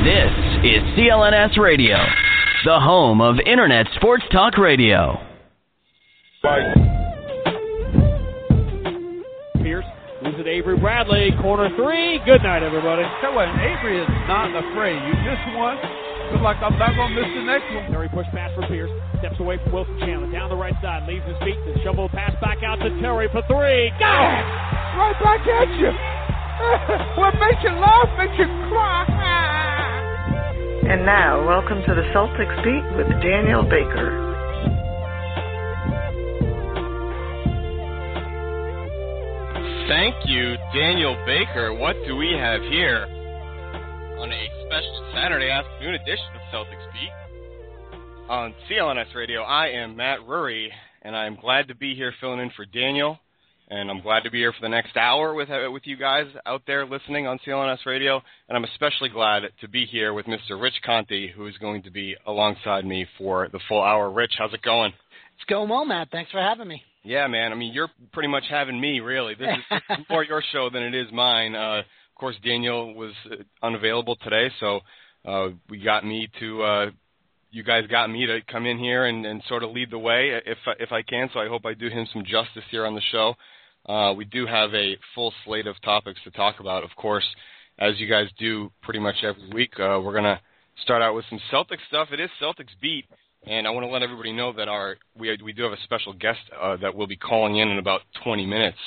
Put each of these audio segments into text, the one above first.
This is CLNS Radio, the home of Internet Sports Talk Radio. Bye. Pierce moves it Avery Bradley, corner three. Good night, everybody. Tell what, uh, Avery is not afraid. You miss one, feel like I'm not going to miss the next one. Terry push pass for Pierce. Steps away from Wilson Chandler. Down the right side. Leaves his feet. The shovel pass back out to Terry for three. Go! Right back at you. what makes you laugh makes you cry. And now, welcome to the Celtics Beat with Daniel Baker. Thank you, Daniel Baker. What do we have here on a special Saturday afternoon edition of Celtics Beat? On CLNS Radio, I am Matt Rury, and I'm glad to be here filling in for Daniel. And I'm glad to be here for the next hour with uh, with you guys out there listening on CLNS Radio. And I'm especially glad to be here with Mr. Rich Conti, who is going to be alongside me for the full hour. Rich, how's it going? It's going well, Matt. Thanks for having me. Yeah, man. I mean, you're pretty much having me, really. This is more your show than it is mine. Uh, of course, Daniel was uh, unavailable today, so uh, we got me to. Uh, you guys got me to come in here and, and sort of lead the way if if I can. So I hope I do him some justice here on the show. Uh, we do have a full slate of topics to talk about. Of course, as you guys do pretty much every week, uh, we're gonna start out with some Celtics stuff. It is Celtics beat, and I want to let everybody know that our we we do have a special guest uh, that will be calling in in about 20 minutes.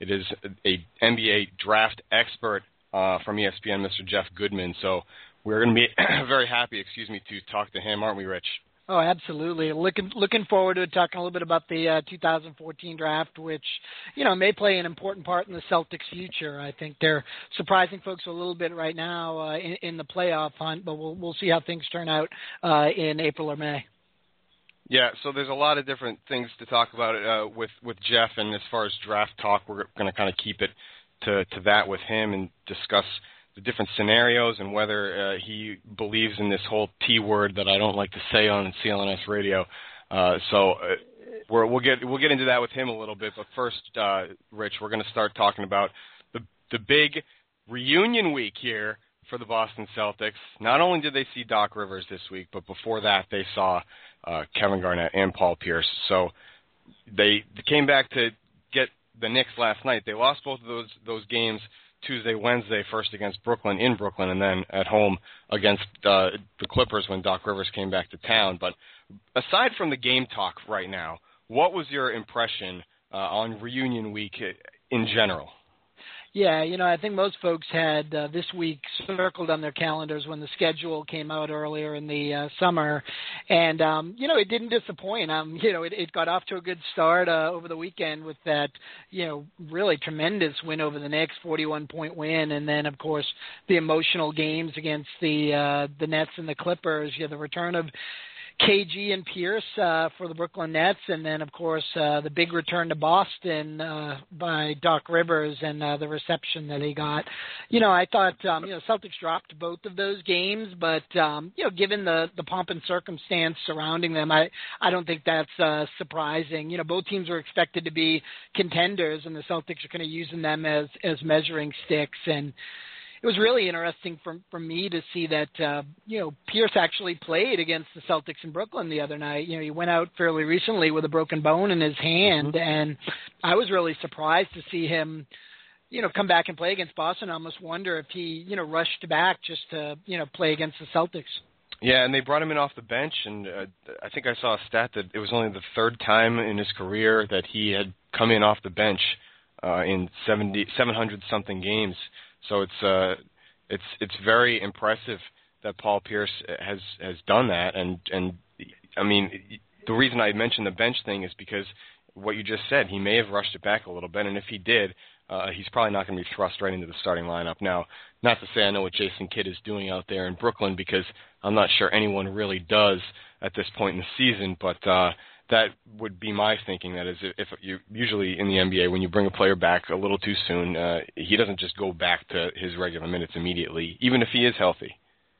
It is a NBA draft expert uh, from ESPN, Mr. Jeff Goodman. So we're going to be very happy, excuse me, to talk to him, aren't we, Rich? Oh, absolutely. Looking looking forward to talking a little bit about the uh, 2014 draft, which you know may play an important part in the Celtics' future. I think they're surprising folks a little bit right now uh, in, in the playoff hunt, but we'll we'll see how things turn out uh, in April or May. Yeah, so there's a lot of different things to talk about uh, with with Jeff, and as far as draft talk, we're going to kind of keep it to to that with him and discuss the different scenarios and whether uh, he believes in this whole T word that I don't like to say on CLNS radio. Uh, so uh, we will get we'll get into that with him a little bit. But first, uh, Rich, we're going to start talking about the the big reunion week here for the Boston Celtics. Not only did they see Doc Rivers this week, but before that they saw uh, Kevin Garnett and Paul Pierce. So they, they came back to get the Knicks last night. They lost both of those those games Tuesday, Wednesday, first against Brooklyn in Brooklyn, and then at home against uh, the Clippers when Doc Rivers came back to town. But aside from the game talk right now, what was your impression uh, on reunion week in general? Yeah, you know, I think most folks had uh, this week circled on their calendars when the schedule came out earlier in the uh, summer, and um, you know, it didn't disappoint. Um, you know, it, it got off to a good start uh, over the weekend with that, you know, really tremendous win over the Knicks, 41 point win, and then of course the emotional games against the uh, the Nets and the Clippers. You know, the return of KG and Pierce uh, for the Brooklyn Nets, and then of course uh, the big return to Boston uh, by Doc Rivers and uh, the reception that he got. You know, I thought um, you know Celtics dropped both of those games, but um, you know, given the the pomp and circumstance surrounding them, I I don't think that's uh, surprising. You know, both teams were expected to be contenders, and the Celtics are kind of using them as as measuring sticks and it was really interesting for for me to see that uh, you know Pierce actually played against the Celtics in Brooklyn the other night. You know, he went out fairly recently with a broken bone in his hand, mm-hmm. and I was really surprised to see him. You know, come back and play against Boston. I almost wonder if he, you know, rushed back just to, you know, play against the Celtics. Yeah, and they brought him in off the bench, and uh, I think I saw a stat that it was only the third time in his career that he had come in off the bench uh, in 70, 700 something games. So it's uh, it's it's very impressive that Paul Pierce has has done that, and and I mean the reason I mentioned the bench thing is because what you just said, he may have rushed it back a little bit, and if he did, uh, he's probably not going to be thrust right into the starting lineup. Now, not to say I know what Jason Kidd is doing out there in Brooklyn because I'm not sure anyone really does at this point in the season, but uh, that would be my thinking. That is, if you usually in the NBA, when you bring a player back a little too soon, uh, he doesn't just go back to his regular minutes immediately, even if he is healthy.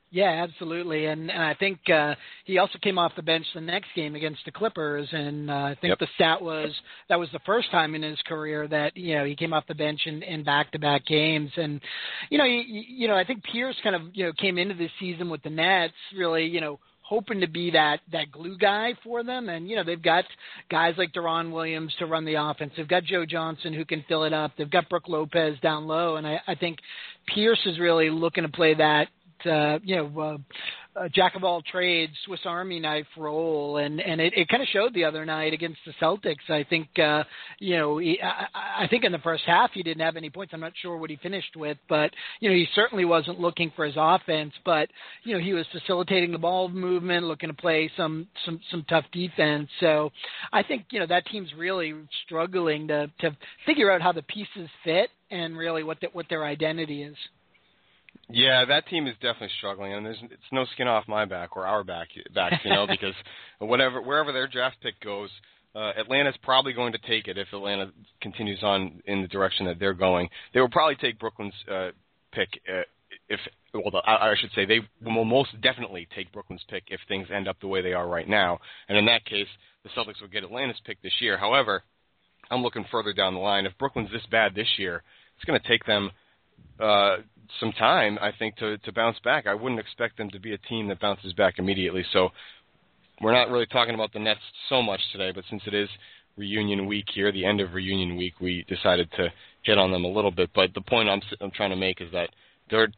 Yeah, absolutely, and and I think uh, he also came off the bench the next game against the Clippers, and uh, I think yep. the stat was that was the first time in his career that you know he came off the bench in, in back-to-back games, and you know you, you know I think Pierce kind of you know came into this season with the Nets really you know hoping to be that that glue guy for them. And you know they've got guys like Deron Williams to run the offense. They've got Joe Johnson who can fill it up. They've got Brook Lopez down low, and I, I think Pierce is really looking to play that uh, you know, uh, jack of all trades, Swiss Army knife role, and and it, it kind of showed the other night against the Celtics. I think uh, you know he, I, I think in the first half he didn't have any points. I'm not sure what he finished with, but you know he certainly wasn't looking for his offense. But you know he was facilitating the ball movement, looking to play some some some tough defense. So I think you know that team's really struggling to to figure out how the pieces fit and really what the, what their identity is. Yeah, that team is definitely struggling, and there's it's no skin off my back or our back backs, you know, because whatever wherever their draft pick goes, uh, Atlanta's probably going to take it if Atlanta continues on in the direction that they're going. They will probably take Brooklyn's uh, pick uh, if well, the, I, I should say they will most definitely take Brooklyn's pick if things end up the way they are right now, and in that case, the Celtics will get Atlanta's pick this year. However, I'm looking further down the line. If Brooklyn's this bad this year, it's going to take them uh, some time, I think, to to bounce back. I wouldn't expect them to be a team that bounces back immediately. So we're not really talking about the Nets so much today, but since it is reunion week here, the end of reunion week, we decided to hit on them a little bit. But the point I'm I'm trying to make is that they're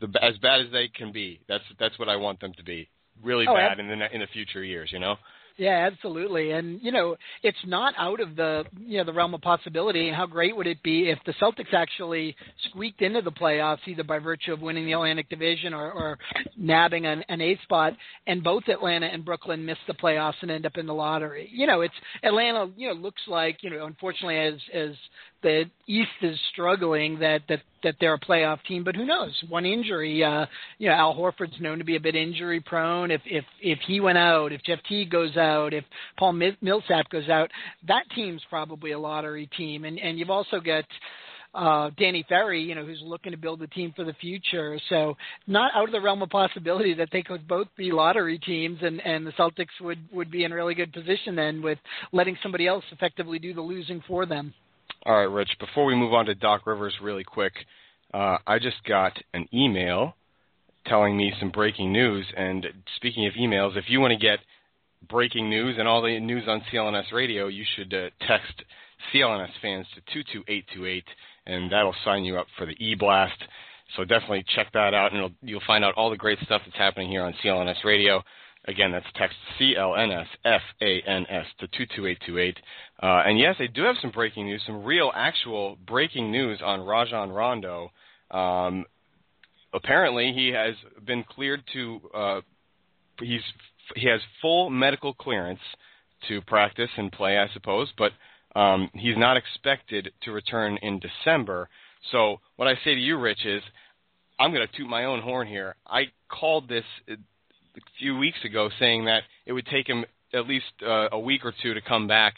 the, as bad as they can be. That's that's what I want them to be. Really oh, bad in the in the future years, you know. Yeah, absolutely. And you know, it's not out of the you know the realm of possibility. How great would it be if the Celtics actually squeaked into the playoffs, either by virtue of winning the Atlantic Division or, or nabbing an, an eighth spot, and both Atlanta and Brooklyn miss the playoffs and end up in the lottery. You know, it's Atlanta. You know, looks like you know, unfortunately, as as the East is struggling that that that they're a playoff team, but who knows? One injury, uh, you know, Al Horford's known to be a bit injury prone. If if if he went out, if Jeff Teague goes out, if Paul Millsap goes out, that team's probably a lottery team. And and you've also got uh, Danny Ferry, you know, who's looking to build a team for the future. So not out of the realm of possibility that they could both be lottery teams, and and the Celtics would would be in really good position then with letting somebody else effectively do the losing for them. All right, Rich. Before we move on to Doc Rivers, really quick, uh, I just got an email telling me some breaking news. And speaking of emails, if you want to get breaking news and all the news on CLNS Radio, you should uh, text CLNS fans to 22828, and that'll sign you up for the e-blast. So definitely check that out, and you'll find out all the great stuff that's happening here on CLNS Radio. Again, that's text CLNS FANS to 22828. Uh, and yes, they do have some breaking news, some real, actual breaking news on Rajon Rondo. Um, apparently, he has been cleared to. Uh, he's he has full medical clearance to practice and play, I suppose, but um, he's not expected to return in December. So what I say to you, Rich, is I'm going to toot my own horn here. I called this a few weeks ago saying that it would take him at least uh, a week or two to come back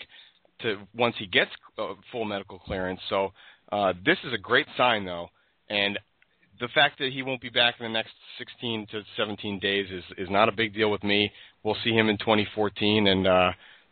to once he gets uh, full medical clearance. So uh, this is a great sign, though, and the fact that he won't be back in the next 16 to 17 days is is not a big deal with me. We'll see him in 2014, and uh,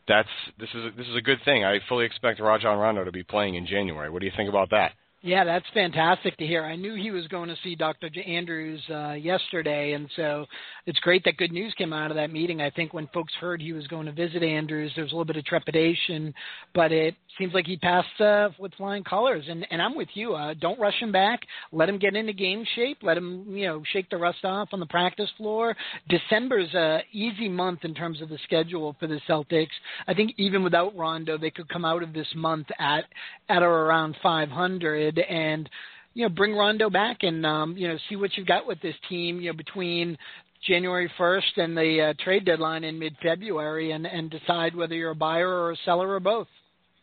that's this is this is a good thing. I fully expect Rajon Rondo to be playing in January. What do you think about that? Yeah, that's fantastic to hear. I knew he was going to see Dr. Andrews uh, yesterday, and so it's great that good news came out of that meeting. I think when folks heard he was going to visit Andrews, there was a little bit of trepidation, but it seems like he passed uh, with flying colors. And, and I'm with you. Uh, don't rush him back. Let him get into game shape. Let him, you know, shake the rust off on the practice floor. December's a easy month in terms of the schedule for the Celtics. I think even without Rondo, they could come out of this month at at or around 500 and you know bring Rondo back and um, you know see what you've got with this team. You know between January 1st and the uh, trade deadline in mid-February, and and decide whether you're a buyer or a seller or both.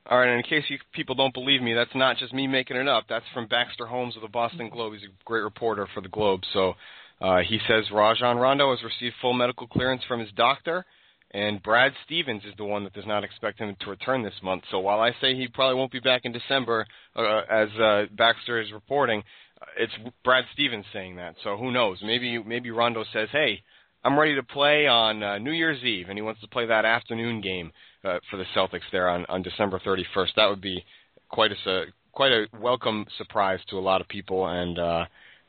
All right, and in case you people don't believe me, that's not just me making it up. That's from Baxter Holmes of the Boston Globe. He's a great reporter for the Globe. So uh, he says Rajon Rondo has received full medical clearance from his doctor, and Brad Stevens is the one that does not expect him to return this month. So while I say he probably won't be back in December, uh, as uh, Baxter is reporting, uh, it's Brad Stevens saying that. So who knows? Maybe maybe Rondo says, "Hey, I'm ready to play on uh, New Year's Eve," and he wants to play that afternoon game uh, for the Celtics there on on December 31st. That would be quite a quite a welcome surprise to a lot of people, and uh,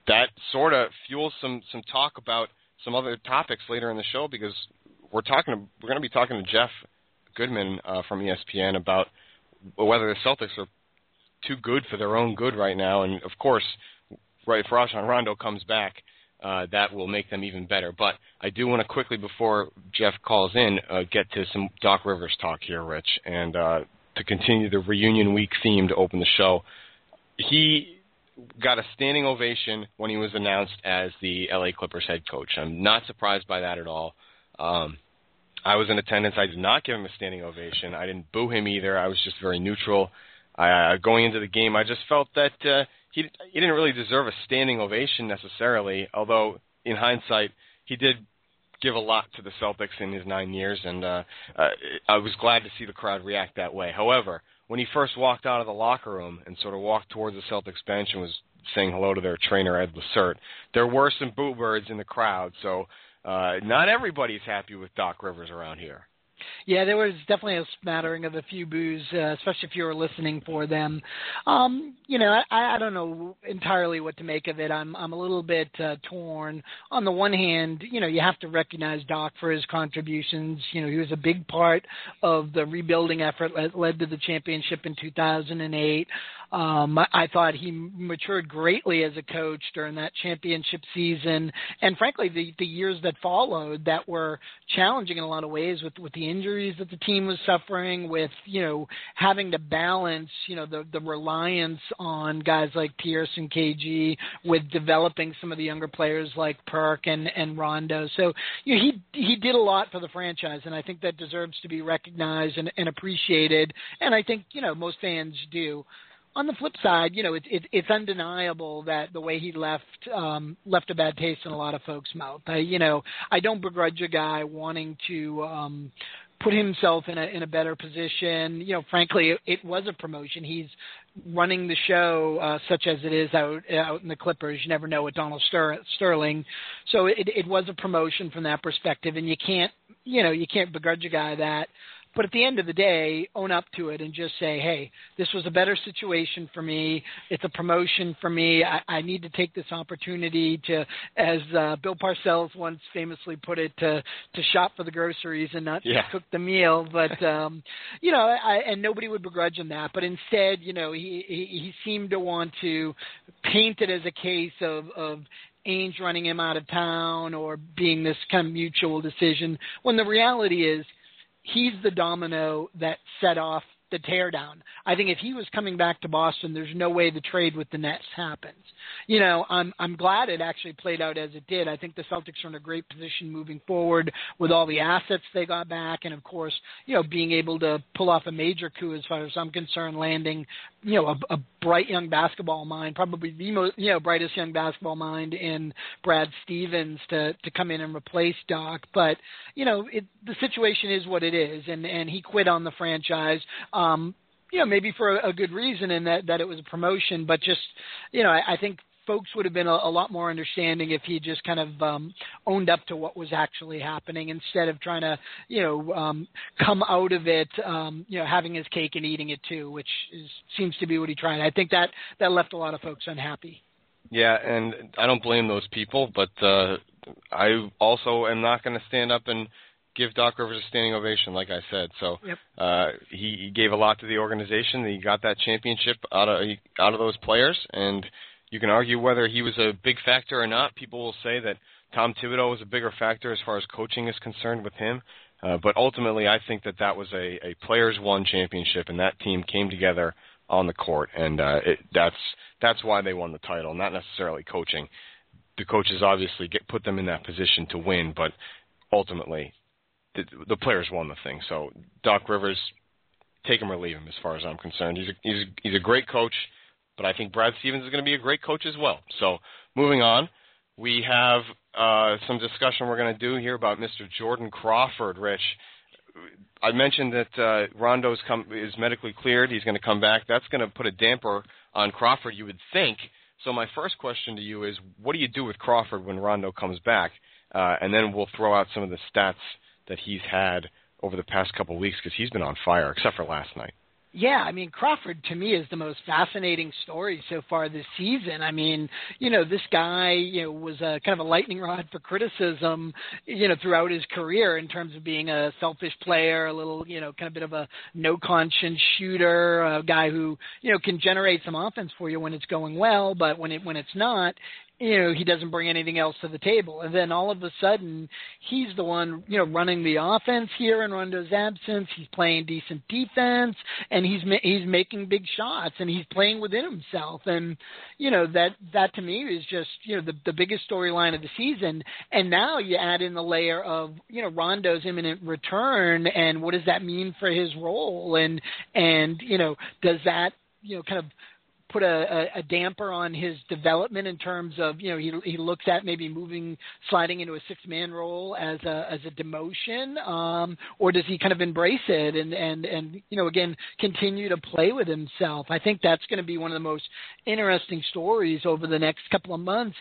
that sort of fuels some some talk about some other topics later in the show because we're talking we're going to be talking to Jeff Goodman uh, from ESPN about whether the Celtics are too good for their own good right now, and of course, right if Rajon Rondo comes back, uh, that will make them even better. But I do want to quickly, before Jeff calls in, uh, get to some Doc Rivers talk here, Rich, and uh, to continue the reunion week theme to open the show. He got a standing ovation when he was announced as the LA Clippers head coach. I'm not surprised by that at all. Um, I was in attendance. I did not give him a standing ovation. I didn't boo him either. I was just very neutral. Uh, going into the game, I just felt that uh, he he didn't really deserve a standing ovation necessarily. Although in hindsight, he did give a lot to the Celtics in his nine years, and uh, uh, I was glad to see the crowd react that way. However, when he first walked out of the locker room and sort of walked towards the Celtics bench and was saying hello to their trainer Ed Lacerte, there were some boo birds in the crowd. So uh, not everybody's happy with Doc Rivers around here. Yeah, there was definitely a smattering of a few boos, uh, especially if you were listening for them. Um, you know, I, I don't know entirely what to make of it. I'm I'm a little bit uh, torn. On the one hand, you know, you have to recognize Doc for his contributions. You know, he was a big part of the rebuilding effort that led to the championship in 2008. Um, I, thought he matured greatly as a coach during that championship season, and frankly, the the years that followed that were challenging in a lot of ways with with the injuries that the team was suffering, with you know having to balance you know the the reliance on guys like Pierce and KG with developing some of the younger players like Perk and and Rondo. So you know, he he did a lot for the franchise, and I think that deserves to be recognized and, and appreciated. And I think you know most fans do on the flip side, you know, it, it, it's undeniable that the way he left um, left a bad taste in a lot of folks' mouth. I, you know, I don't begrudge a guy wanting to um, put himself in a in a better position. You know, frankly, it, it was a promotion. He's running the show uh, such as it is out out in the Clippers. You never know with Donald Ster- Sterling, so it, it was a promotion from that perspective, and you can't you know you can't begrudge a guy that. But at the end of the day, own up to it and just say, hey, this was a better situation for me. It's a promotion for me. I, I need to take this opportunity to, as uh, Bill Parcells once famously put it, to to shop for the groceries and not yeah. cook the meal. But um, you know, I, and nobody would begrudge him that. But instead, you know, he he, he seemed to want to paint it as a case of of Ainge running him out of town or being this kind of mutual decision when the reality is he's the domino that set off the teardown. I think if he was coming back to Boston, there's no way the trade with the Nets happens. You know, I'm I'm glad it actually played out as it did. I think the Celtics are in a great position moving forward with all the assets they got back, and of course, you know, being able to pull off a major coup as far as I'm concerned, landing, you know, a, a bright young basketball mind, probably the most, you know, brightest young basketball mind in Brad Stevens to to come in and replace Doc. But you know, it, the situation is what it is, and and he quit on the franchise. Um, you know, maybe for a, a good reason in that that it was a promotion, but just you know, I, I think folks would have been a, a lot more understanding if he just kind of um, owned up to what was actually happening instead of trying to, you know, um, come out of it, um, you know, having his cake and eating it too, which is, seems to be what he tried. I think that that left a lot of folks unhappy. Yeah, and I don't blame those people, but uh, I also am not going to stand up and give Doc Rivers a standing ovation, like I said. So yep. uh, he, he gave a lot to the organization. He got that championship out of out of those players, and you can argue whether he was a big factor or not. People will say that Tom Thibodeau was a bigger factor as far as coaching is concerned with him. Uh, but ultimately, I think that that was a, a players won championship, and that team came together on the court, and uh, it, that's that's why they won the title, not necessarily coaching. The coaches obviously get put them in that position to win, but ultimately the, the players won the thing. So Doc Rivers, take him or leave him, as far as I'm concerned. He's a, he's a, he's a great coach, but I think Brad Stevens is going to be a great coach as well. So moving on, we have uh, some discussion we're going to do here about Mr. Jordan Crawford. Rich, I mentioned that uh, Rondo's come, is medically cleared. He's going to come back. That's going to put a damper on Crawford, you would think. So my first question to you is, what do you do with Crawford when Rondo comes back? Uh, and then we'll throw out some of the stats that he's had over the past couple of weeks because he's been on fire, except for last night. Yeah, I mean Crawford to me is the most fascinating story so far this season. I mean, you know, this guy, you know, was a kind of a lightning rod for criticism, you know, throughout his career in terms of being a selfish player, a little, you know, kind of bit of a no conscience shooter, a guy who, you know, can generate some offense for you when it's going well, but when it when it's not, you know he doesn't bring anything else to the table. And then all of a sudden he's the one you know running the offense here in Rondo's absence. He's playing decent defense and he's he's making big shots and he's playing within himself. And you know that that to me is just you know the the biggest storyline of the season. And now you add in the layer of you know Rondo's imminent return and what does that mean for his role? And and you know does that you know kind of put a, a, a damper on his development in terms of you know he he looks at maybe moving sliding into a six man role as a as a demotion um or does he kind of embrace it and and and you know again continue to play with himself? I think that's going to be one of the most interesting stories over the next couple of months.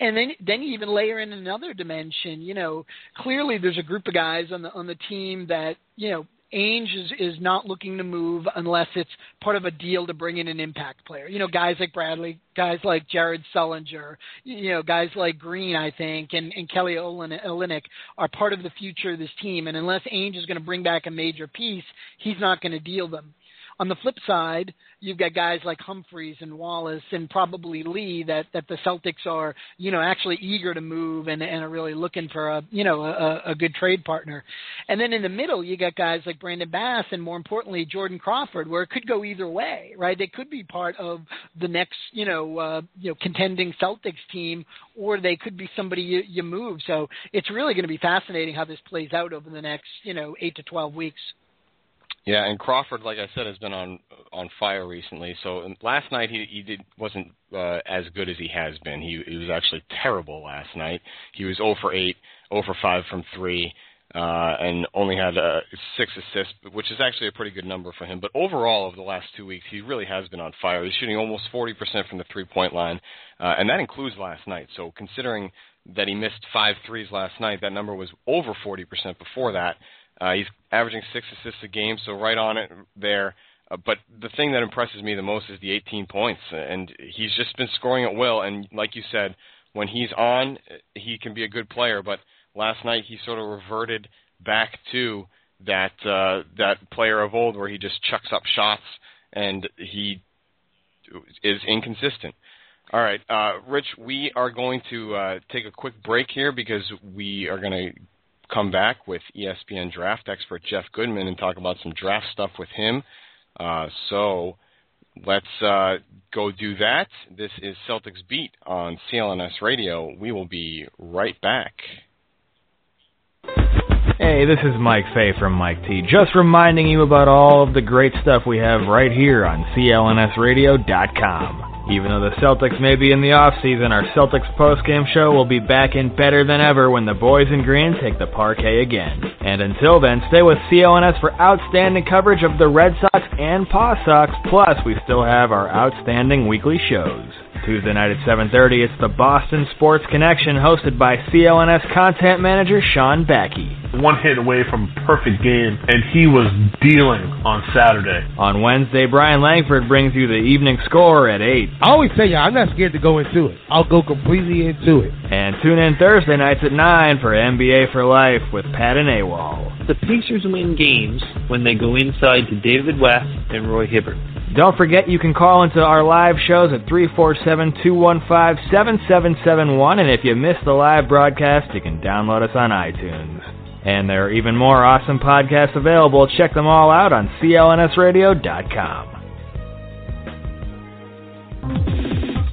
And then then you even layer in another dimension you know clearly there's a group of guys on the on the team that you know Ainge is, is not looking to move unless it's part of a deal to bring in an impact player. You know, guys like Bradley, guys like Jared Sullinger, you know, guys like Green, I think, and, and Kelly Olynyk are part of the future of this team. And unless Ainge is going to bring back a major piece, he's not going to deal them. On the flip side, you've got guys like Humphries and Wallace and probably Lee that that the Celtics are you know actually eager to move and and are really looking for a you know a, a good trade partner. And then in the middle, you got guys like Brandon Bass and more importantly Jordan Crawford, where it could go either way, right? They could be part of the next you know uh, you know contending Celtics team, or they could be somebody you, you move. So it's really going to be fascinating how this plays out over the next you know eight to twelve weeks. Yeah, and Crawford, like I said, has been on on fire recently. So last night he he did wasn't uh, as good as he has been. He he was actually terrible last night. He was 0 for 8, 0 for 5 from three, uh, and only had uh, six assists, which is actually a pretty good number for him. But overall, over the last two weeks, he really has been on fire. He's shooting almost 40% from the three point line, uh, and that includes last night. So considering that he missed five threes last night, that number was over 40% before that. Uh, he's averaging six assists a game, so right on it there. Uh, but the thing that impresses me the most is the 18 points, and he's just been scoring at will. And like you said, when he's on, he can be a good player. But last night he sort of reverted back to that uh, that player of old, where he just chucks up shots and he is inconsistent. All right, uh, Rich, we are going to uh, take a quick break here because we are going to come back with ESPN draft expert Jeff Goodman and talk about some draft stuff with him. Uh, so let's uh, go do that. This is Celtics Beat on CLNS Radio. We will be right back. Hey, this is Mike Fay from Mike T. Just reminding you about all of the great stuff we have right here on CLNSradio.com. Even though the Celtics may be in the off season, our Celtics postgame show will be back in better than ever when the boys in green take the parquet again. And until then, stay with CLNS for outstanding coverage of the Red Sox and Paw Sox. Plus, we still have our outstanding weekly shows. Tuesday night at 7:30, it's the Boston Sports Connection, hosted by CLNS content manager Sean Backey. One hit away from perfect game, and he was dealing on Saturday. On Wednesday, Brian Langford brings you the evening score at 8. I always tell you, I'm not scared to go into it. I'll go completely into it. And tune in Thursday nights at 9 for NBA for Life with Pat and AWOL. The Pacers win games when they go inside to David West and Roy Hibbert. Don't forget you can call into our live shows at 347-215-7771 and if you missed the live broadcast, you can download us on iTunes. And there are even more awesome podcasts available. Check them all out on clnsradio.com.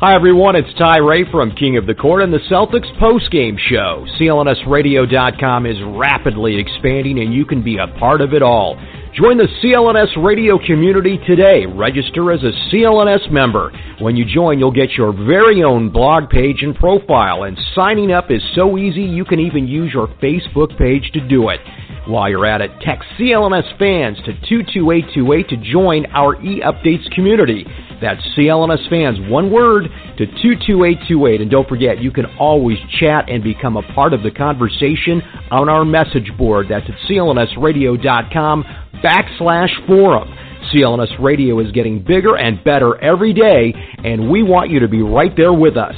Hi everyone, it's Ty Ray from King of the Court and the Celtics postgame show. CLNSradio.com is rapidly expanding and you can be a part of it all. Join the CLNS radio community today. Register as a CLNS member. When you join, you'll get your very own blog page and profile, and signing up is so easy you can even use your Facebook page to do it. While you're at it, text CLNS fans to 22828 to join our e-updates community. That's CLNS fans, one word, to 22828. And don't forget, you can always chat and become a part of the conversation on our message board. That's at clnsradio.com backslash forum. CLNS Radio is getting bigger and better every day, and we want you to be right there with us.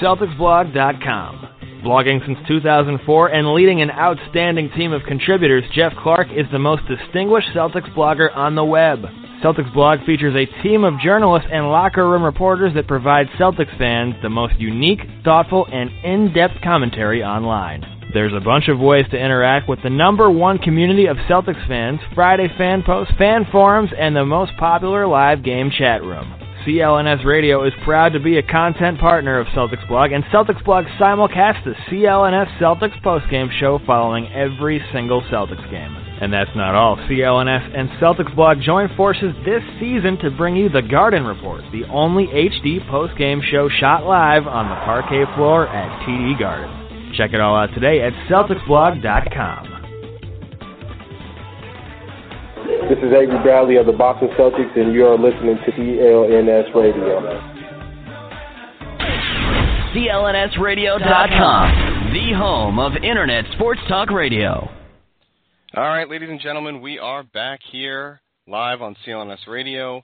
CelticsBlog.com. Blogging since 2004 and leading an outstanding team of contributors, Jeff Clark is the most distinguished Celtics blogger on the web. Celtics Blog features a team of journalists and locker room reporters that provide Celtics fans the most unique, thoughtful, and in-depth commentary online. There's a bunch of ways to interact with the number one community of Celtics fans, Friday fan posts, fan forums, and the most popular live game chat room. CLNS Radio is proud to be a content partner of Celtics Blog, and Celtics Blog simulcasts the CLNS Celtics postgame show following every single Celtics game. And that's not all. CLNS and Celtics Blog join forces this season to bring you the Garden Report, the only HD postgame show shot live on the parquet floor at TD Garden. Check it all out today at CelticsBlog.com. This is Avery Bradley of the Boston Celtics, and you are listening to CLNS Radio. CLNSradio.com, the home of Internet Sports Talk Radio. All right, ladies and gentlemen, we are back here live on CLNS Radio.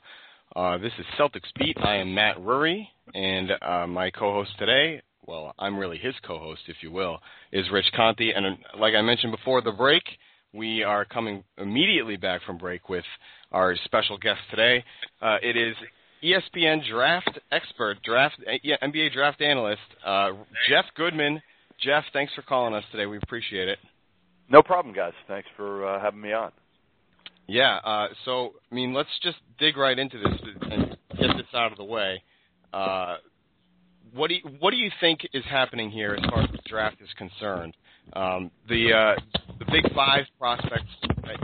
Uh, this is Celtics Beat. I am Matt Rury, and uh, my co-host today, well, I'm really his co-host, if you will, is Rich Conti. And uh, like I mentioned before the break, we are coming immediately back from break with our special guest today. Uh, it is ESPN draft expert, draft NBA draft analyst, uh, Jeff Goodman. Jeff, thanks for calling us today. We appreciate it. No problem, guys. Thanks for uh, having me on. Yeah. Uh, so, I mean, let's just dig right into this and get this out of the way. What do you, what do you think is happening here as far as the draft is concerned? Um, the uh, the big five prospects that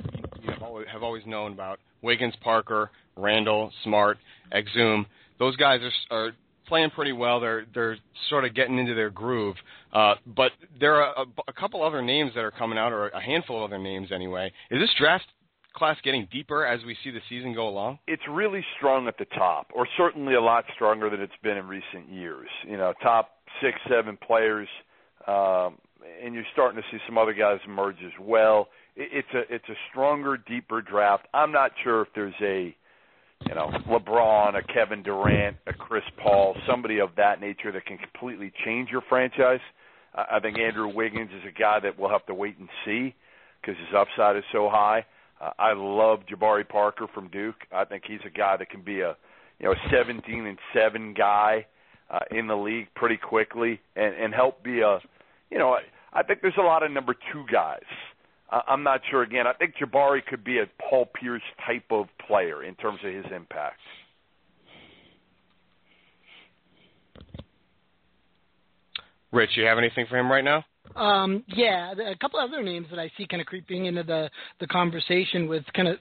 you have always, have always known about Wiggins, Parker, Randle, Smart, Exum. Those guys are, are playing pretty well. They're they're sort of getting into their groove. Uh, but there are a, a couple other names that are coming out, or a handful of other names anyway. Is this draft class getting deeper as we see the season go along? It's really strong at the top, or certainly a lot stronger than it's been in recent years. You know, top six, seven players. Um, and you're starting to see some other guys emerge as well. It's a it's a stronger, deeper draft. I'm not sure if there's a you know LeBron, a Kevin Durant, a Chris Paul, somebody of that nature that can completely change your franchise. I think Andrew Wiggins is a guy that we'll have to wait and see because his upside is so high. Uh, I love Jabari Parker from Duke. I think he's a guy that can be a you know 17 and 7 guy uh, in the league pretty quickly and and help be a you know I I think there's a lot of number two guys. Uh, I'm not sure. Again, I think Jabari could be a Paul Pierce type of player in terms of his impact. Rich, you have anything for him right now? Um, yeah, a couple other names that I see kind of creeping into the the conversation with kind of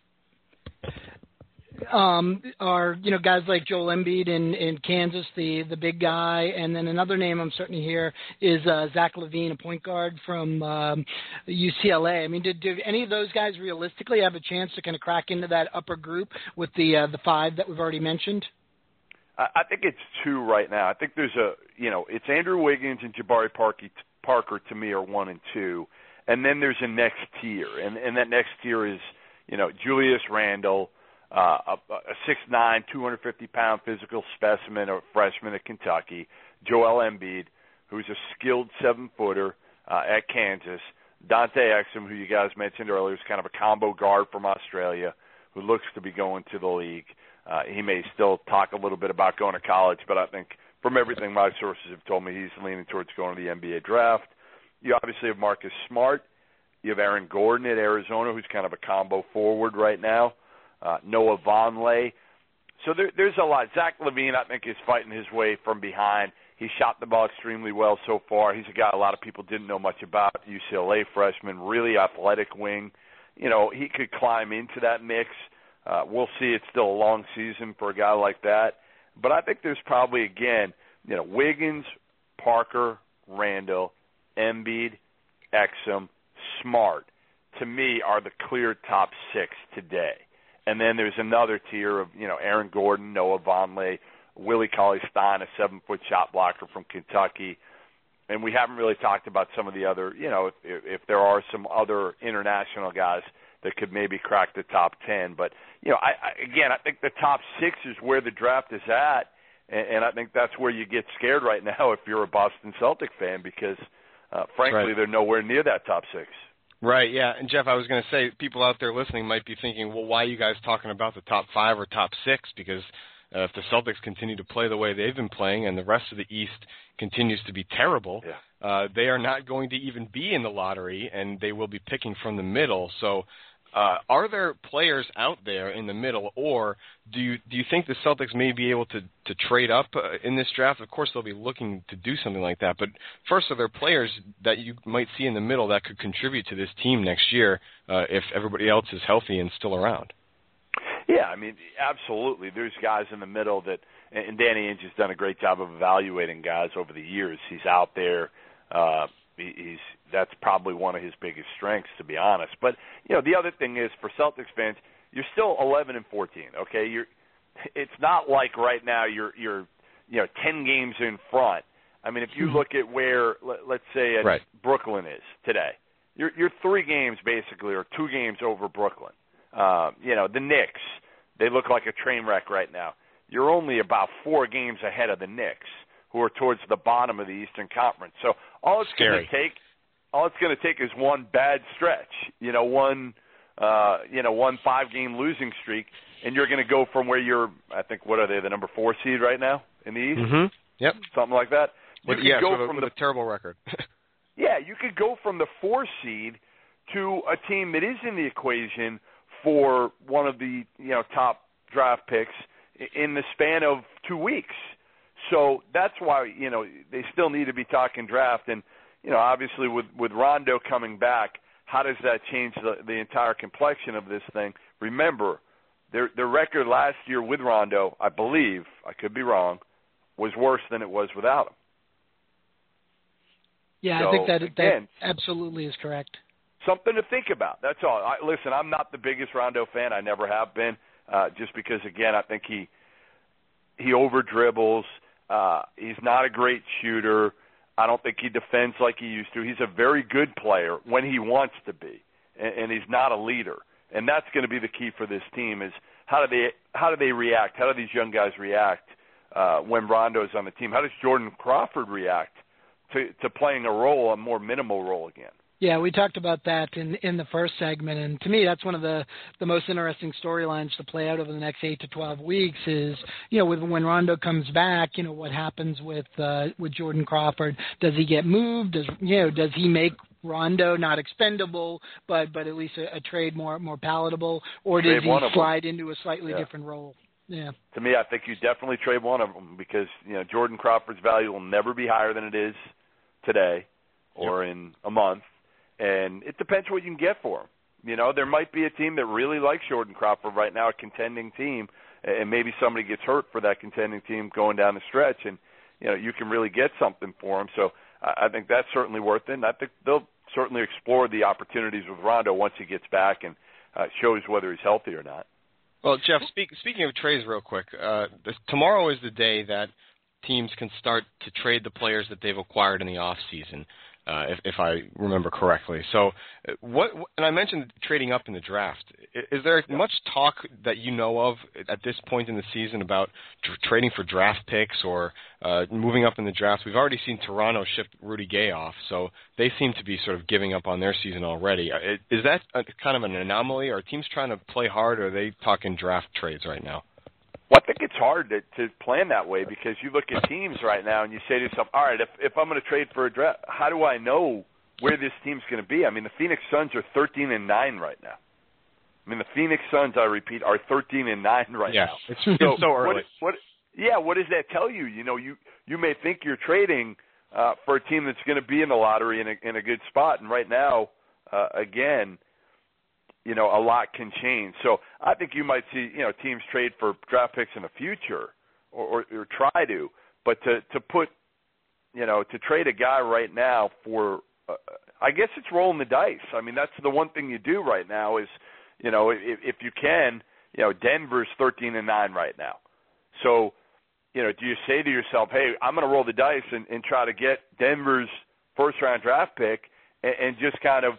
um, are you know guys like Joel Embiid in, in Kansas, the the big guy, and then another name I'm starting to hear is uh, Zach LaVine, a point guard from um, UCLA. I mean, did, did any of those guys realistically have a chance to kind of crack into that upper group with the uh, the five that we've already mentioned? I think it's two right now. I think there's a you know it's Andrew Wiggins and Jabari Parker, Parker to me are one and two, and then there's a next tier, and and that next tier is you know Julius Randle uh, a, a 6'9", 250 pound physical specimen, a freshman at Kentucky, Joel Embiid, who's a skilled seven footer uh, at Kansas, Dante Exum, who you guys mentioned earlier, is kind of a combo guard from Australia, who looks to be going to the league. Uh, he may still talk a little bit about going to college, but I think from everything my sources have told me, he's leaning towards going to the NBA draft. You obviously have Marcus Smart. You have Aaron Gordon at Arizona, who's kind of a combo forward right now uh, Noah Vonleh. So there, there's a lot. Zach LaVine, I think, is fighting his way from behind. He shot the ball extremely well so far. He's a guy a lot of people didn't know much about. UCLA freshman, really athletic wing. you know, he could climb into that mix. Uh, we'll see. It's still a long season for a guy like that, but I think there's probably again, you know, Wiggins, Parker, Randle, Embiid, Exum, Smart. To me, are the clear top six today. And then there's another tier of you know Aaron Gordon, Noah Vonleh, Willie Cauley Stein, a seven foot shot blocker from Kentucky. And we haven't really talked about some of the other, you know, if, if there are some other international guys that could maybe crack the top ten. But you know, I, I again, I think the top six is where the draft is at, and, and I think that's where you get scared right now if you're a Boston Celtic fan because, uh, frankly, right. they're nowhere near that top six. Right, yeah. And Jeff, I was going to say, people out there listening might be thinking, well, why are you guys talking about the top five or top six? Because uh, if the Celtics continue to play the way they've been playing and the rest of the East continues to be terrible, yeah. uh, they are not going to even be in the lottery, and they will be picking from the middle. So uh, are there players out there in the middle, or do you do you think the Celtics may be able to to trade up uh, in this draft? Of course, they'll be looking to do something like that. But first, are there players that you might see in the middle that could contribute to this team next year uh, if everybody else is healthy and still around? Yeah, I mean, absolutely. There's guys in the middle that, and Danny Ainge has done a great job of evaluating guys over the years. He's out there. Uh, he's that's probably one of his biggest strengths, to be honest. But you know, the other thing is for Celtics fans, you're still 11 and 14. Okay, you're. It's not like right now you're you're you know 10 games in front. I mean, if you look at where let, let's say right. Brooklyn is today, you're you're three games basically, or two games over Brooklyn. Uh, you know, the Knicks, they look like a train wreck right now. You're only about four games ahead of the Knicks, who are towards the bottom of the Eastern Conference. So all it's going to take all it's going to take is one bad stretch, you know, one uh, you know, one five game losing streak and you're going to go from where you're I think what are they the number 4 seed right now in the East? Mm-hmm. Yep. Something like that. You With, yeah, go with, from with the a terrible record. yeah, you could go from the 4 seed to a team that is in the equation for one of the, you know, top draft picks in the span of 2 weeks. So that's why, you know, they still need to be talking draft and you know, obviously with with Rondo coming back, how does that change the, the entire complexion of this thing? Remember, their their record last year with Rondo, I believe, I could be wrong, was worse than it was without him. Yeah, so, I think that again, that absolutely is correct. Something to think about. That's all. I, listen, I'm not the biggest Rondo fan. I never have been. Uh, just because, again, I think he he over dribbles. Uh, he's not a great shooter. I don't think he defends like he used to. He's a very good player when he wants to be, and, and he's not a leader. And that's going to be the key for this team: is how do they how do they react? How do these young guys react uh, when Rondo's on the team? How does Jordan Crawford react to to playing a role, a more minimal role again? Yeah, we talked about that in in the first segment, and to me, that's one of the the most interesting storylines to play out over the next eight to twelve weeks. Is you know, with when Rondo comes back, you know, what happens with uh, with Jordan Crawford? Does he get moved? Does you know, does he make Rondo not expendable, but but at least a, a trade more more palatable, or does he slide into a slightly yeah. different role? Yeah. To me, I think you definitely trade one of them because you know Jordan Crawford's value will never be higher than it is today or yep. in a month and it depends what you can get for him. You know, there might be a team that really likes Jordan Crawford right now, a contending team, and maybe somebody gets hurt for that contending team going down the stretch, and you know you can really get something for him. So I think that's certainly worth it. And I think they'll certainly explore the opportunities with Rondo once he gets back and uh, shows whether he's healthy or not. Well, Jeff, speak, speaking of trades, real quick, uh, tomorrow is the day that teams can start to trade the players that they've acquired in the off season uh, if, if I remember correctly. So, uh, what? And I mentioned trading up in the draft. Is there much talk that you know of at this point in the season about tr- trading for draft picks or uh, moving up in the draft? We've already seen Toronto ship Rudy Gay off, so they seem to be sort of giving up on their season already. Uh, is that a, kind of an anomaly? Are teams trying to play hard, or are they talking draft trades right now? Well, I think it's hard to, to plan that way because you look at teams right now and you say to yourself, all right, if, if I'm going to trade for a draft, how do I know where this team's going to be? I mean, the Phoenix Suns are 13 and 9 right now. I mean, the Phoenix Suns, I repeat, are 13 and 9 right yeah, now. It's, so, it's so early. What, what, yeah, what does that tell you? You know, you, you may think you're trading uh, for a team that's going to be in the lottery in a, in a good spot. And right now, uh, again, you know, a lot can change. So I think you might see, you know, teams trade for draft picks in the future, or, or, or try to. But to to put, you know, to trade a guy right now for, uh, I guess it's rolling the dice. I mean, that's the one thing you do right now is, you know, if, if you can, you know, Denver's thirteen and nine right now. So, you know, do you say to yourself, "Hey, I'm going to roll the dice and, and try to get Denver's first round draft pick," and, and just kind of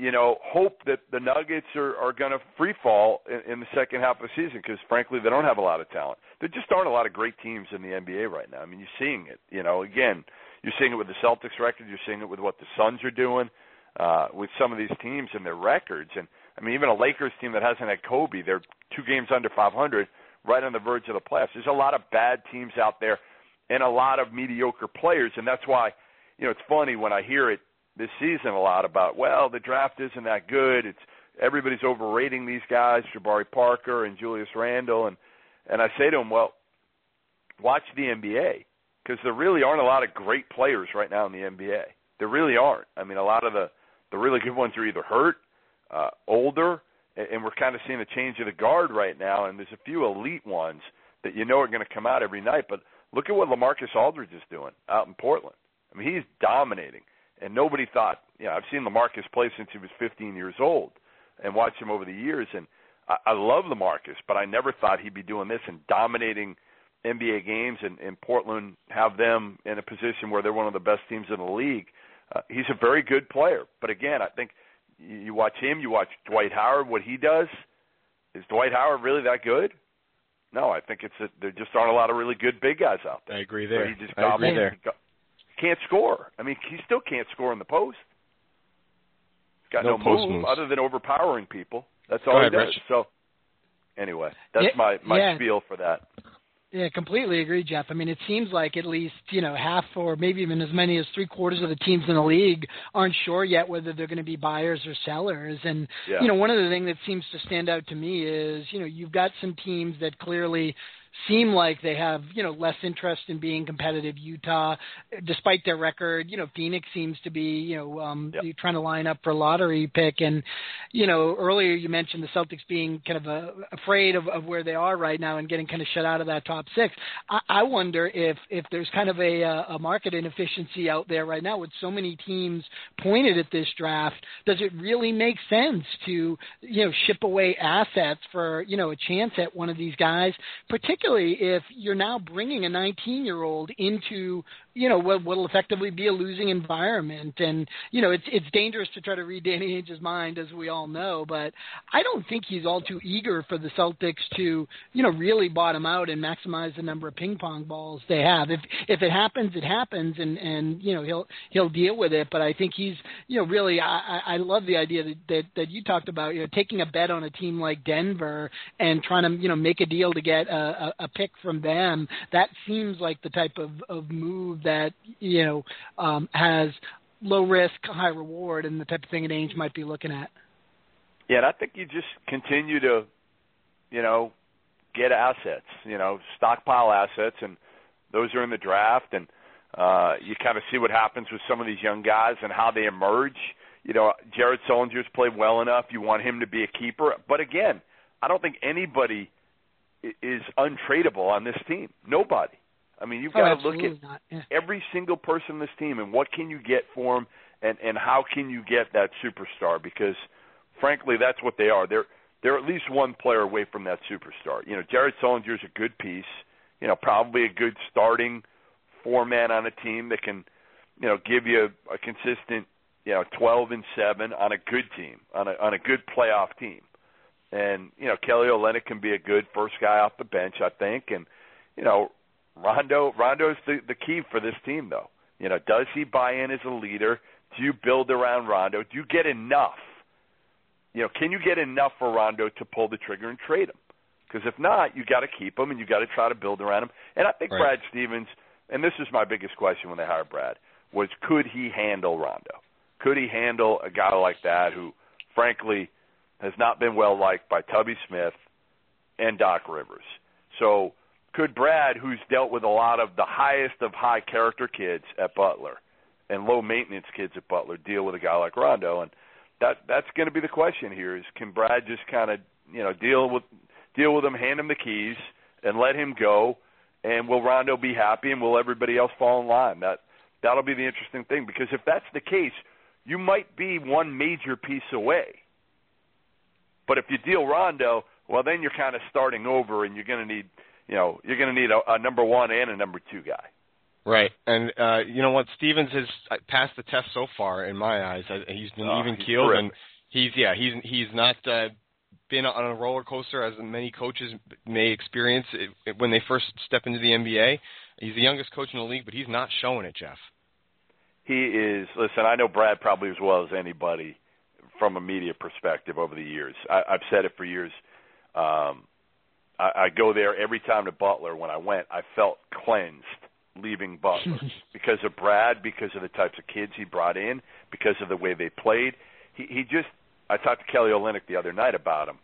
you know, hope that the Nuggets are, are going to free fall in, in the second half of the season because, frankly, they don't have a lot of talent. There just aren't a lot of great teams in the NBA right now. I mean, you're seeing it. You know, again, you're seeing it with the Celtics record. You're seeing it with what the Suns are doing uh, with some of these teams and their records. And I mean, even a Lakers team that hasn't had Kobe, they're two games under 500, right on the verge of the playoffs. There's a lot of bad teams out there and a lot of mediocre players, and that's why, you know, it's funny when I hear it this season a lot about well the draft isn't that good. It's everybody's overrating these guys Jabari Parker and Julius Randle. And and I say to them well watch the NBA because there really aren't a lot of great players right now in the NBA there really aren't. I mean a lot of the the really good ones are either hurt uh older and, and we're kind of seeing a change of the guard right now and there's a few elite ones that you know are going to come out every night. But look at what LaMarcus Aldridge is doing out in Portland. I mean he's dominating and nobody thought. You know, I've seen LaMarcus play since he was 15 years old, and watched him over the years. And I, I love LaMarcus, but I never thought he'd be doing this and dominating NBA games, and, and Portland have them in a position where they're one of the best teams in the league. Uh, he's a very good player, but again, I think you, you watch him, you watch Dwight Howard, what he does. Is Dwight Howard really that good? No, I think it's a, there just aren't a lot of really good big guys out there. I agree there. So he just I agree there can't score. I mean, he still can't score in the post. He's got no, no post move moves. other than overpowering people. That's Go all ahead, he does. Rich. So, anyway, that's Yeah, my my yeah. spiel for that. Yeah, completely agree, Jeff. I mean, it seems like at least you know half, or maybe even as many as three quarters of the teams in the league aren't sure yet whether they're going to be buyers or sellers. And Yeah. you know, one of the things that seems to stand out to me is you know you've got some teams that clearly seem like they have you know less interest in being competitive. Utah, despite their record, you know Phoenix seems to be you know um, trying to line up for a lottery pick. And you know earlier you mentioned the Celtics being kind of uh afraid of, of where they are right now and getting kind of shut out of that top six. I, I wonder if if there's kind of a uh, a market inefficiency out there right now with so many teams pointed at this draft. Does it really make sense to you know ship away assets for you know a chance at one of these guys, particularly if you're now bringing a 19 year old into you know what will effectively be a losing environment. And you know it's it's dangerous to try to read Danny Ainge's mind as we all know but I don't think he's all too eager for the Celtics to you know really bottom out and maximize the number of ping pong balls they have. If if it happens it happens and and you know he'll he'll deal with it. But I think he's you know really I I love the idea that that, that you talked about you know taking a bet on a team like Denver and trying to you know make a deal to get a, a, a pick from them. That seems like the type of of move that you know um, has low risk, high reward, and the type of thing an Ainge might be looking at. Yeah, and I think you just continue to, you know, get assets. You know, stockpile assets, and those are in the draft, and uh, you kind of see what happens with some of these young guys and how they emerge. You know, Jared Sullinger's played well enough. You want him to be a keeper, but again, I don't think anybody is untradeable on this team. Nobody. I mean, you've Oh, got to look at. Yeah. every single person in this team and what can you get for them and and how can you get that superstar because frankly that's what they are they're they're at least one player away from that superstar you know Jared Sullinger's a good piece you know probably a good starting four man on a team that can you know give you a, a consistent you know 12 and 7 on a good team on a on a good playoff team and you know Kelly Olynyk can be a good first guy off the bench I think and you know Rondo Rondo's the the key for this team though. You know, does he buy in as a leader? Do you build around Rondo? Do you get enough? You know, can you get enough for Rondo to pull the trigger and trade him? Because if not, you got to keep him and you got to try to build around him. And I think Right. Brad Stevens, and this is my biggest question when they hired Brad, was could he handle Rondo? Could he handle a guy like that who, frankly, has not been well liked by Tubby Smith and Doc Rivers? So could Brad, who's dealt with a lot of the highest of high character kids at Butler and low maintenance kids at Butler, deal with a guy like Rondo? And that that's going to be the question here: is can Brad just kind of you know deal with deal with him, hand him the keys, and let him go? And will Rondo be happy, and will everybody else fall in line? That that'll be the interesting thing because if that's the case, you might be one major piece away. But if you deal Rondo, well, then you're kind of starting over, and you're going to need, you know, you're going to need a, a number one and a number two guy. Right, and uh, you know what? Stevens has uh, passed the test so far in my eyes. He's been oh, even keeled, and he's yeah, he's he's not uh, been on a roller coaster as many coaches may experience it, when they first step into the NBA. He's the youngest coach in the league, but he's not showing it, Jeff. He is. Listen, I know Brad probably as well as anybody from a media perspective over the years. I, I've said it for years. Um, I, I go there every time to Butler. When I went, I felt cleansed leaving Butler because of Brad, because of the types of kids he brought in, because of the way they played. He, he just. I talked to Kelly Olynyk the other night about him,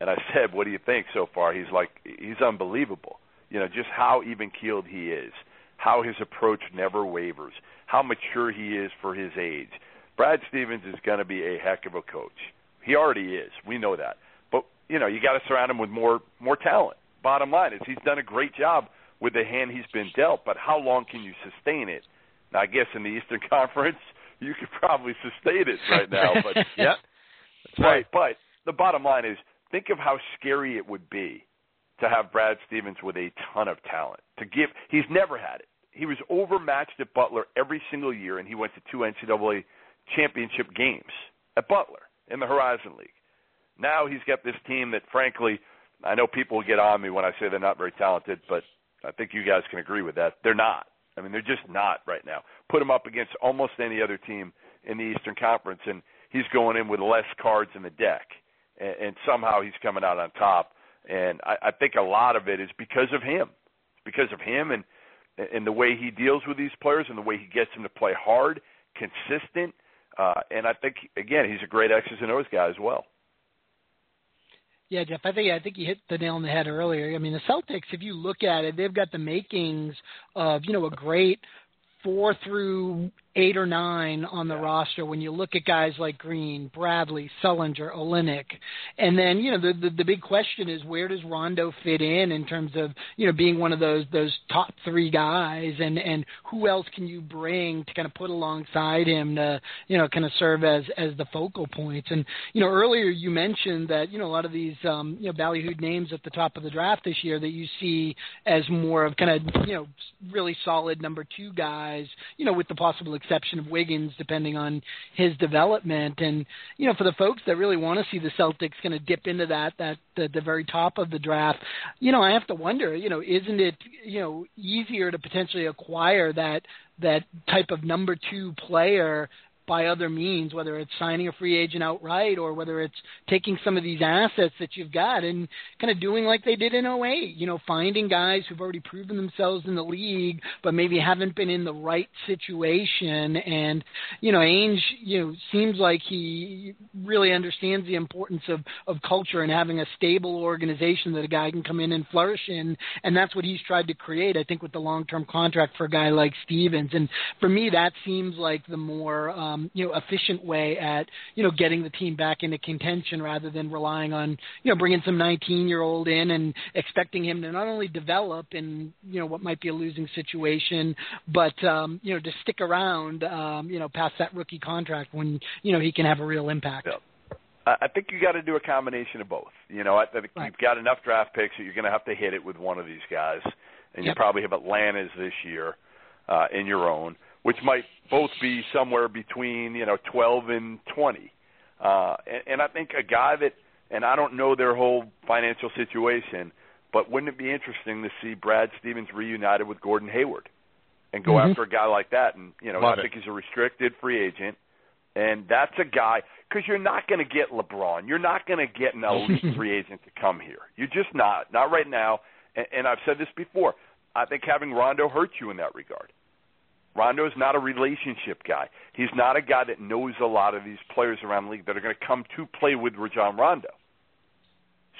and I said, "What do you think so far?" He's like, he's unbelievable. You know, just how even keeled he is, how his approach never wavers, how mature he is for his age. Brad Stevens is going to be a heck of a coach. He already is. We know that. You know, you got to surround him with more more talent. Bottom line is he's done a great job with the hand he's been dealt, but how long can you sustain it? Now, I guess in the Eastern Conference, you could probably sustain it right now, but yeah, right. But the bottom line is, think of how scary it would be to have Brad Stevens with a ton of talent. To give, he's never had it. He was overmatched at Butler every single year, and he went to two NCAA championship games at Butler in the Horizon League. Now he's got this team that, frankly, I know people will get on me when I say they're not very talented, but I think you guys can agree with that. They're not. I mean, they're just not right now. Put him up against almost any other team in the Eastern Conference, and he's going in with less cards in the deck, and, and somehow he's coming out on top. And I, I think a lot of it is because of him, because of him and and the way he deals with these players and the way he gets them to play hard, consistent. Uh, and I think again, he's a great X's and O's guy as well. Yeah, Jeff, I think I think you hit the nail on the head earlier. I mean, the Celtics, if you look at it, they've got the makings of you know a great four through eight or nine on the roster when you look at guys like Green, Bradley, Sullinger, Olynyk, and then you know the, the the big question is where does Rondo fit in in terms of you know being one of those those top three guys, and and who else can you bring to kind of put alongside him to you know kind of serve as as the focal points, and you know earlier you mentioned that you know a lot of these um, you know ballyhooed names at the top of the draft this year that you see as more of kind of you know really solid number two guys, you know with the possible exception of Wiggins, depending on his development. And you know, for the folks that really want to see the Celtics kind of dip into that that the, the very top of the draft, you know, I have to wonder, you know, isn't it you know easier to potentially acquire that that type of number two player by other means, whether it's signing a free agent outright or whether it's taking some of these assets that you've got and kind of doing like they did in 08, you know, finding guys who've already proven themselves in the league but maybe haven't been in the right situation. And, you know, Ainge, you know, seems like he really understands the importance of, of culture and having a stable organization that a guy can come in and flourish in. And that's what he's tried to create, I think, with the long term contract for a guy like Stevens. And for me, that seems like the more, um, you know efficient way at you know getting the team back into contention rather than relying on you know bringing some 19 year old in and expecting him to not only develop in you know what might be a losing situation but um you know to stick around um you know past that rookie contract when you know he can have a real impact yeah. I think you got to do a combination of both. You know, I think right. you've got enough draft picks that you're going to have to hit it with one of these guys, and yep. you probably have Atlanta's this year uh, in your own which might both be somewhere between you know 12 and 20. Uh, and, and I think a guy that, and I don't know their whole financial situation, but wouldn't it be interesting to see Brad Stevens reunited with Gordon Hayward and go mm-hmm. after a guy like that? And you know, Love I think he's a restricted free agent, and that's a guy because you're not going to get LeBron, you're not going to get an elite free agent to come here. You're just not, not right now. And, and I've said this before. I think having Rondo hurts you in that regard. Rondo is not a relationship guy. He's not a guy that knows a lot of these players around the league that are going to come to play with Rajon Rondo.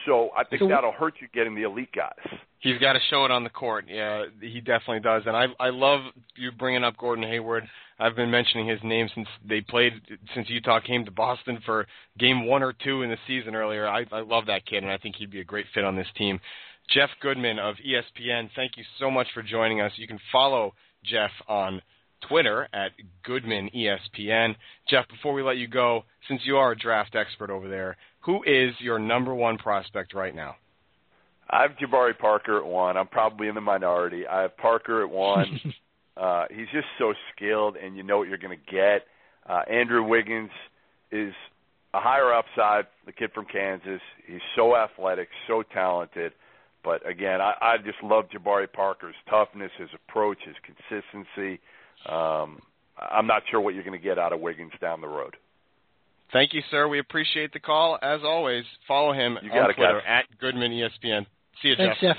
So I think So- that'll hurt you getting the elite guys. He's got to show it on the court. Yeah, he definitely does. And I I love you bringing up Gordon Hayward. I've been mentioning his name since they played since Utah came to Boston for game one or two in the season earlier. I, I love that kid, and I think he'd be a great fit on this team. Jeff Goodman of ESPN, thank you so much for joining us. You can follow Jeff on Twitter at Goodman ESPN. Jeff, before we let you go, since you are a draft expert over there, who is your number one prospect right now? I have Jabari Parker at one. I'm probably in the minority. I have Parker at one. uh, he's just so skilled, and you know what you're going to get. Uh, Andrew Wiggins is a higher upside, the kid from Kansas. He's so athletic, so talented. But again, I, I just love Jabari Parker's toughness, his approach, his consistency. Um, I'm not sure what you're going to get out of Wiggins down the road. Thank you, sir. We appreciate the call. As always, follow him you on it, Twitter guys. at Goodman ESPN. See you, Thanks, Jeff.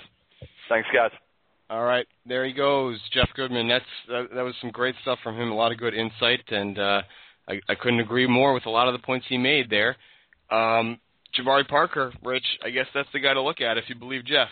Thanks, guys. All right, there he goes, Jeff Goodman. That's that, that was some great stuff from him. A lot of good insight, and uh, I, I couldn't agree more with a lot of the points he made there. Um, Jabari Parker, Rich, I guess that's the guy to look at if you believe Jeff.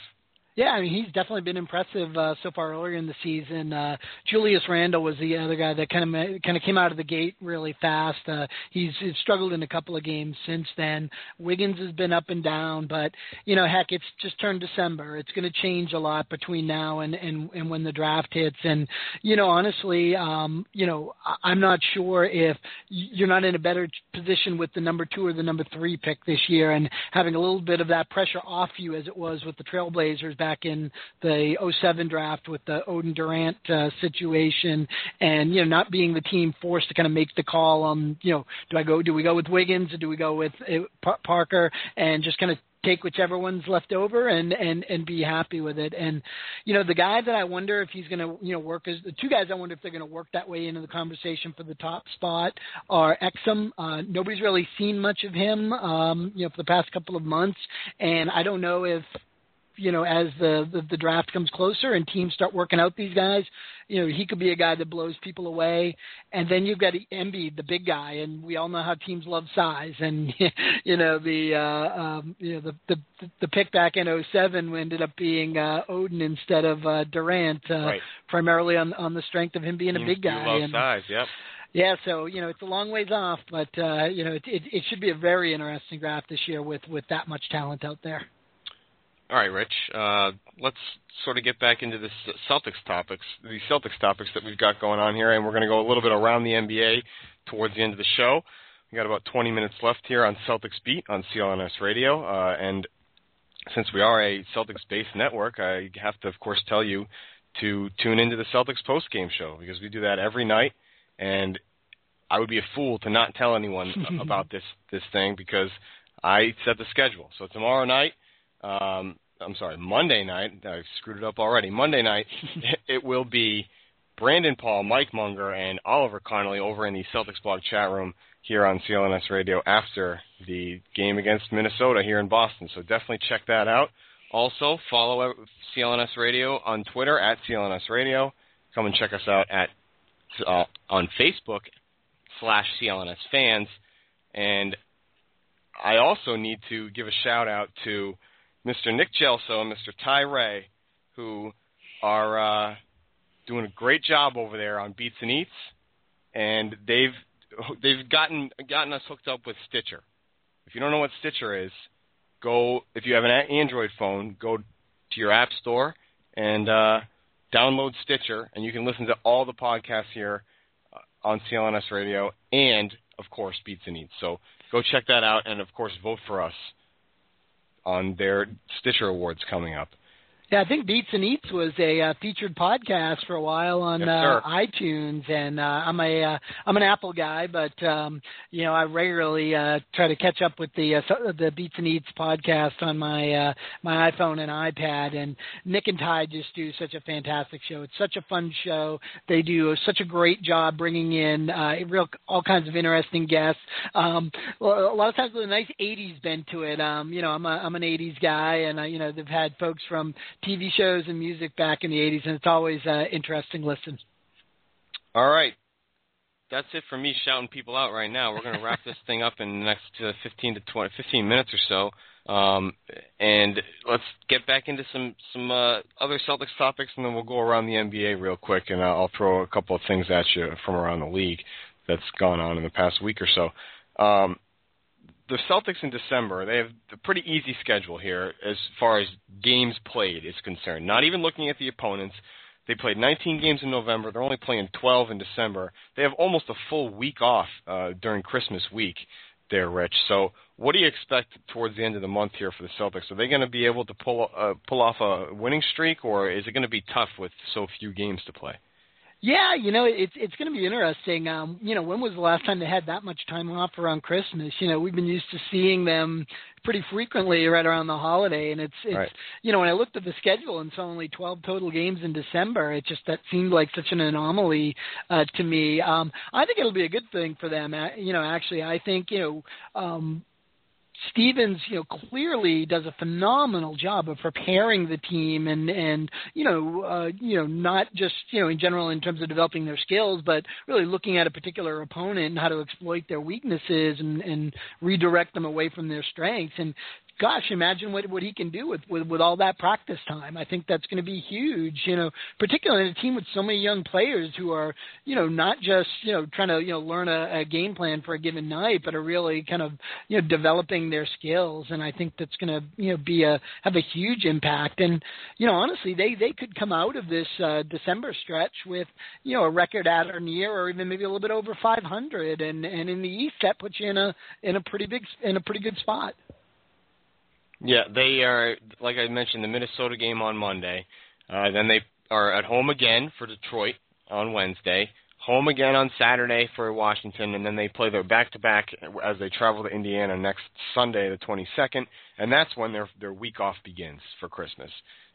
Yeah, I mean he's definitely been impressive uh, so far earlier in the season. Uh, Julius Randle was the other guy that kind of kind of came out of the gate really fast. Uh, he's, he's struggled in a couple of games since then. Wiggins has been up and down, but you know, heck, it's just turned December. It's going to change a lot between now and and and when the draft hits. And you know, honestly, um, you know, I'm not sure if you're not in a better position with the number two or the number three pick this year, and having a little bit of that pressure off you as it was with the Trailblazers back in the 07 draft with the Oden Durant uh, situation, and you know not being the team forced to kind of make the call on you know do I go do we go with Wiggins or do we go with uh, Pa- Parker and just kind of take whichever one's left over and and and be happy with it. And you know, the guy that I wonder if he's going to you know work as the two guys I wonder if they're going to work that way into the conversation for the top spot are Exum. Uh, nobody's really seen much of him, um, you know, for the past couple of months, and I don't know if you know, as the, the the draft comes closer and teams start working out these guys, you know, he could be a guy that blows people away. And then you've got Embiid, the big guy, and we all know how teams love size. And you know, the uh, um, you know the the the pick back in '07 ended up being uh, Oden instead of uh, Durant, uh, Right. primarily on on the strength of him being a big guy. You love and, size, yep. yeah, so you know it's a long ways off, but uh, you know it, it it should be a very interesting draft this year with with that much talent out there. All right, Rich. Uh, let's sort of get back into the Celtics topics, the Celtics topics that we've got going on here, and we're going to go a little bit around the NBA towards the end of the show. We got about 20 minutes left here on Celtics Beat on CLNS Radio, uh, and since we are a Celtics-based network, I have to, of course, tell you to tune into the Celtics post-game show because we do that every night, and I would be a fool to not tell anyone about this this thing because I set the schedule. So tomorrow night um, I'm sorry, Monday night. I screwed it up already. Monday night, it will be Brandon Paul, Mike Munger, and Oliver Connolly over in the Celtics blog chat room here on CLNS Radio after the game against Minnesota here in Boston. So definitely check that out. Also, follow CLNS Radio on Twitter at CLNS Radio. Come and check us out at uh, on Facebook slash CLNS fans. And I also need to give a shout out to Mr. Nick Gelso and Mr. Ty Ray, who are uh, doing a great job over there on Beats and Eats, and they've they've gotten gotten us hooked up with Stitcher. If you don't know what Stitcher is, go if you have an Android phone, go to your app store and uh, download Stitcher, and you can listen to all the podcasts here uh, on CLNS Radio and of course Beats and Eats. So go check that out, and of course vote for us on their Stitcher Awards coming up. Yeah, I think Beats and Eats was a uh, featured podcast for a while on Yes, uh, iTunes, and uh, I'm a uh, I'm an Apple guy, but um, you know I regularly uh, try to catch up with the uh, so- the Beats and Eats podcast on my uh, my iPhone and iPad. And Nick and Ty just do such a fantastic show. It's such a fun show. They do such a great job bringing in uh, real all kinds of interesting guests. Um, well, a lot of times with a nice '80s bent to it. Um, you know, I'm a I'm an '80s guy, and uh, you know they've had folks from TV shows and music back in the '80s, and it's always uh, interesting listen. All right. That's it for me shouting people out right now. We're going to wrap this thing up in the next uh, 15 to 20, 15 minutes or so. Um, and let's get back into some some uh, other Celtics topics, and then we'll go around the NBA real quick, and I'll throw a couple of things at you from around the league that's gone on in the past week or so. Um, the Celtics in December, they have a pretty easy schedule here as far as games played is concerned. Not even looking at the opponents. They played 19 games in November. They're only playing 12 in December. They have almost a full week off uh, during Christmas week there, Rich. So, what do you expect towards the end of the month here for the Celtics? Are they going to be able to pull uh, pull off a winning streak, or is it going to be tough with so few games to play? Yeah, you know, it's it's going to be interesting. Um, you know, when was the last time they had that much time off around Christmas? You know, we've been used to seeing them pretty frequently right around the holiday, and it's it's right. you know when I looked at the schedule and saw only 12 total games in December, it just that seemed like such an anomaly uh, to me. Um, I think it'll be a good thing for them. Uh, you know, actually, I think you know. Um, Stevens, you know, clearly does a phenomenal job of preparing the team and and you know, uh, you know, not just you know in general in terms of developing their skills, but really looking at a particular opponent and how to exploit their weaknesses and and redirect them away from their strengths. And gosh, imagine what what he can do with with, with all that practice time. I think that's going to be huge. You know, particularly in a team with so many young players who are you know not just you know trying to you know learn a, a game plan for a given night, but are really kind of you know developing their skills. And I think that's going to you know be a have a huge impact. And you know, honestly, they they could come out of this uh, December stretch with you know a record at or near, or even maybe a little bit over 500. And and in the East, that puts you in a in a pretty big in a pretty good spot. Yeah, they are like I mentioned the Minnesota game on Monday. Uh, then they are at home again for Detroit on Wednesday. Home again on Saturday for Washington, and then they play their back-to-back as they travel to Indiana next Sunday, the 22nd, and that's when their their week off begins for Christmas.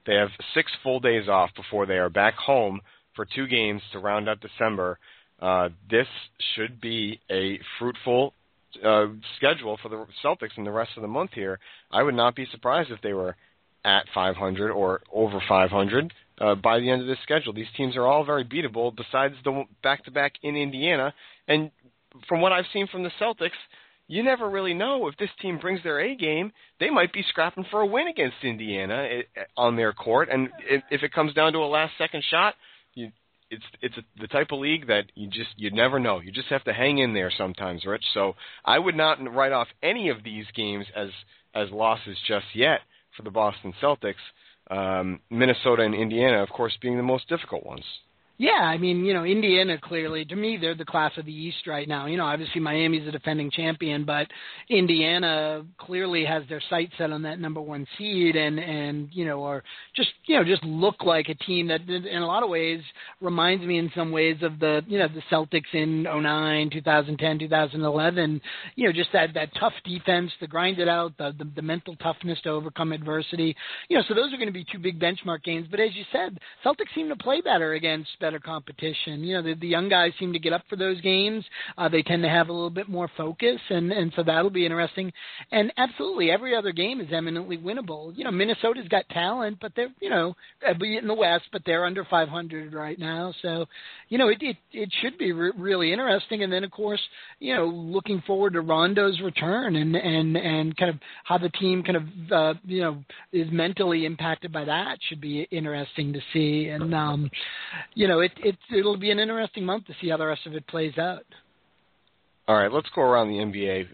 They have six full days off before they are back home for two games to round out December. Uh, this should be a fruitful uh, schedule for the Celtics in the rest of the month here, I would not be surprised if they were at 500 or over 500 uh, by the end of this schedule. These teams are all very beatable, besides the back-to-back in Indiana. And from what I've seen from the Celtics, you never really know if this team brings their A game. They might be scrapping for a win against Indiana eh, eh, on their court, and if it comes down to a last-second shot, it's it's the type of league that you just you never know. You just have to hang in there sometimes, Rich. So I would not write off any of these games as as losses just yet for the Boston Celtics. Um, Minnesota and Indiana, of course, being the most difficult ones. Yeah, I mean, you know, Indiana clearly to me they're the class of the East right now. You know, obviously Miami's a defending champion, but Indiana clearly has their sights set on that number one seed, and and you know are just you know just look like a team that in a lot of ways reminds me in some ways of the you know the Celtics in 09, 2010, 2011. You know, just that that tough defense, the grind it out, the the, the mental toughness to overcome adversity. You know, so those are going to be two big benchmark games. But as you said, Celtics seem to play better against better competition. You know, the, the young guys seem to get up for those games. Uh, they tend to have a little bit more focus, and and so that'll be interesting. And absolutely, every other game is eminently winnable. You know, Minnesota's got talent, but they're you know, in the West, but they're under 500 right now. So, you know, it it, it should be re- really interesting. And then of course, you know, looking forward to Rondo's return and and and kind of how the team kind of uh, you know is mentally impacted by that should be interesting to see. And um, you know know, it it it'll be an interesting month to see how the rest of it plays out. All right, let's go around the NBA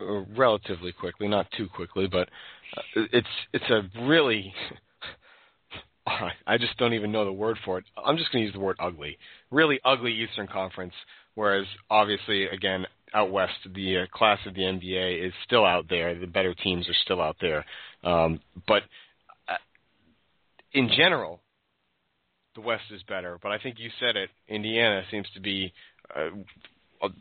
uh, relatively quickly, not too quickly, but uh, it's it's a really I just don't even know the word for it. I'm just going to use the word ugly. Really ugly Eastern Conference. Whereas obviously, again, out west, the uh, class of the NBA is still out there. The better teams are still out there. Um, but in general, the West is better. But I think you said it. Indiana seems to be uh,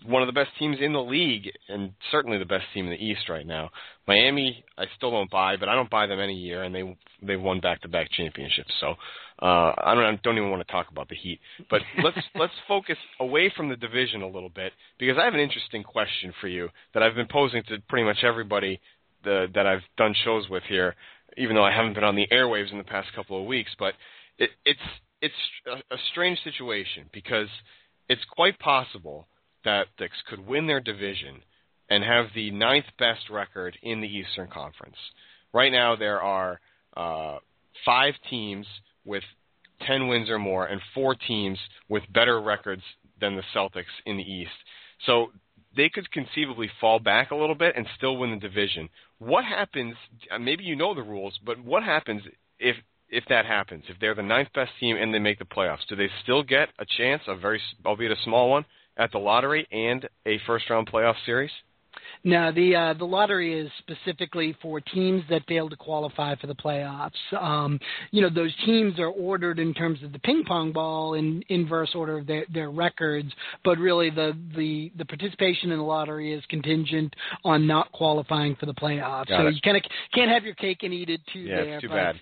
one of the best teams in the league, and certainly the best team in the East right now. Miami, I still don't buy, but I don't buy them any year, and they they've won back-to-back championships. So uh, I don't I don't even want to talk about the Heat. But let's let's focus away from the division a little bit because I have an interesting question for you that I've been posing to pretty much everybody the, that I've done shows with here, even though I haven't been on the airwaves in the past couple of weeks. But it, it's it's a, a strange situation because it's quite possible that the Celtics could win their division and have the ninth best record in the Eastern Conference. Right now, there are uh, five teams with 10 wins or more, and four teams with better records than the Celtics in the East. So they could conceivably fall back a little bit and still win the division. What happens? Maybe you know the rules, but what happens if if that happens? If they're the ninth best team and they make the playoffs, do they still get a chance, a very albeit a small one, at the lottery and a first round playoff series? No, the uh, the lottery is specifically for teams that fail to qualify for the playoffs. Um, you know, those teams are ordered in terms of the ping pong ball in inverse order of their, their records, but really the, the the participation in the lottery is contingent on not qualifying for the playoffs. Got so it. you kind of can't have your cake and eat it too Yeah, there. it's too but, bad.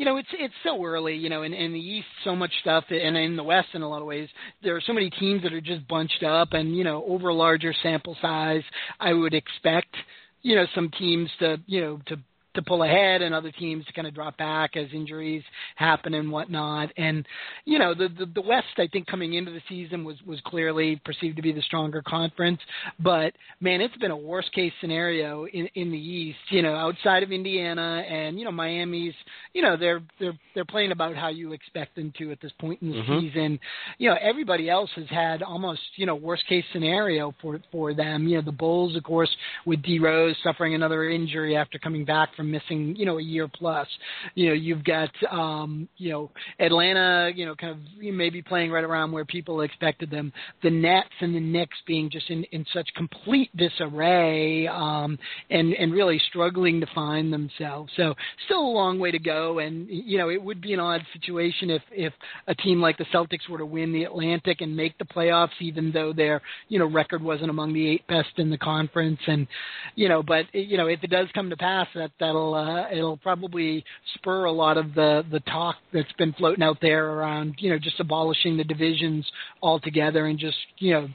You know, it's it's so early. You know, in, in the East, so much stuff, and in the West, in a lot of ways, there are so many teams that are just bunched up, and you know, over a larger sample size, I would expect, you know, some teams to, you know, to to pull ahead and other teams to kind of drop back as injuries happen and whatnot. And you know, the, the the West, I think, coming into the season was was clearly perceived to be the stronger conference. But man, it's been a worst case scenario in in the East. You know, outside of Indiana and you know Miami's, you know they're they're they're playing about how you expect them to at this point in the Mhm. season. You know, everybody else has had almost you know worst case scenario for for them. You know, the Bulls, of course, with D Rose suffering another injury after coming back from missing you know a year plus. You know, you've got um, you know Atlanta, you know, kind of maybe playing right around where people expected them. The Nets and the Knicks being just in in such complete disarray um, and and really struggling to find themselves. So still a long way to go, and you know it would be an odd situation if if a team like the Celtics were to win the Atlantic and make the playoffs, even though their you know record wasn't among the eight best in the conference. And you know, but you know if it does come to pass, that that'll uh, it'll probably spur a lot of the the talk that's been floating out there around you know just abolishing the divisions altogether and just you know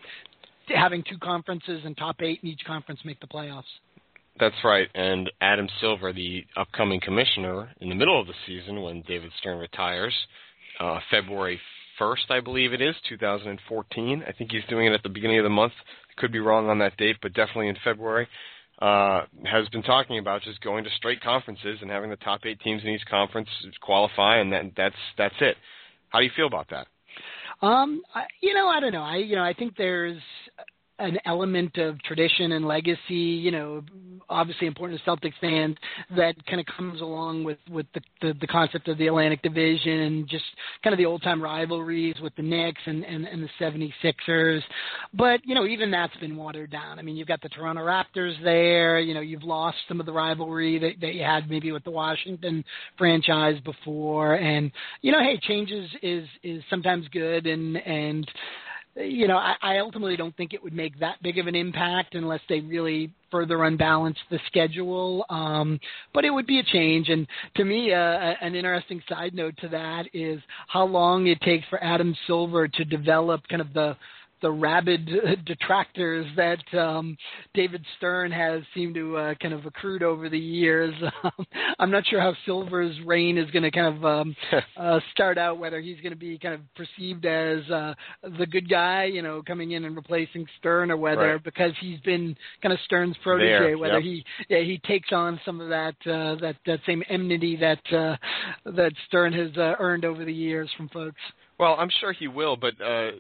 having two conferences and top eight in each conference make the playoffs. That's right. And Adam Silver, the upcoming commissioner, in the middle of the season when David Stern retires, uh, February 1st, I believe it is, 2014. I think he's doing it at the beginning of the month. Could be wrong on that date, but definitely in February. Uh, has been talking about just going to straight conferences and having the top eight teams in each conference qualify, and that, that's that's it. How do you feel about that? Um, I, you know, I don't know. I you know, I think there's an element of tradition and legacy, you know, obviously important to Celtics fans that kind of comes along with with the, the the concept of the Atlantic Division and just kind of the old time rivalries with the Knicks and and, and the 76ers. But, you know, even that's been watered down. I mean, you've got the Toronto Raptors there, you know, you've lost some of the rivalry that that you had maybe with the Washington franchise before and you know, hey, changes is is sometimes good and and you know, I, I ultimately don't think it would make that big of an impact unless they really further unbalance the schedule. Um, but it would be a change. And to me, uh, an interesting side note to that is how long it takes for Adam Silver to develop kind of the the rabid detractors that um, David Stern has seemed to uh, kind of accrued over the years. I'm not sure how Silver's reign is going to kind of um, uh, start out. Whether he's going to be kind of perceived as uh, the good guy, you know, coming in and replacing Stern, or whether Right. because he's been kind of Stern's protege, There, whether yep. he yeah, he takes on some of that uh, that that same enmity that uh, that Stern has uh, earned over the years from folks. Well, I'm sure he will, but uh,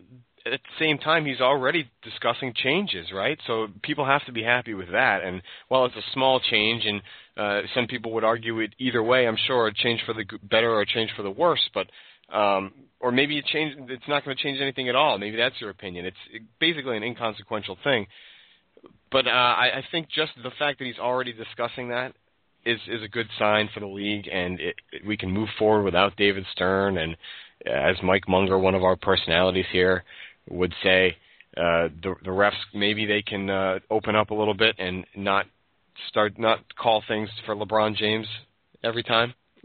at the same time, he's already discussing changes, right? So people have to be happy with that. And while it's a small change, and uh, some people would argue it either way, I'm sure a change for the better or a change for the worse, but um, or maybe it change. It's not going to change anything at all. Maybe that's your opinion. It's basically an inconsequential thing. But uh, I, I think just the fact that he's already discussing that is is a good sign for the league, and it, it, we can move forward without David Stern. And uh, as Mike Munger, one of our personalities here, would say, uh, the the refs maybe they can uh, open up a little bit and not start not call things for LeBron James every time.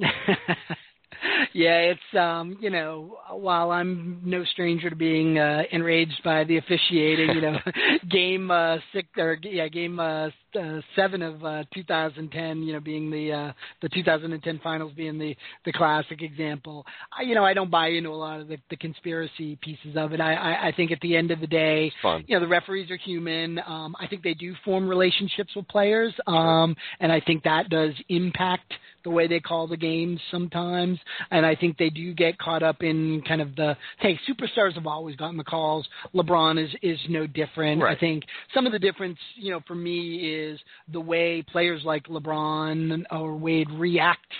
yeah, it's um, you know, while I'm no stranger to being uh, enraged by the officiating, you know, game uh, six or yeah, game uh, uh, seven of uh, 2010, you know, being the uh, the 2010 finals being the the classic example. I, you know, I don't buy into a lot of the, the conspiracy pieces of it. I, I I think at the end of the day, you know, the referees are human. Um, I think they do form relationships with players, um, and I think that does impact the way they call the games sometimes. And I think they do get caught up in kind of the hey, superstars have always gotten the calls. LeBron is is no different. Right. I think some of the difference, you know, for me is the way players like LeBron or Wade react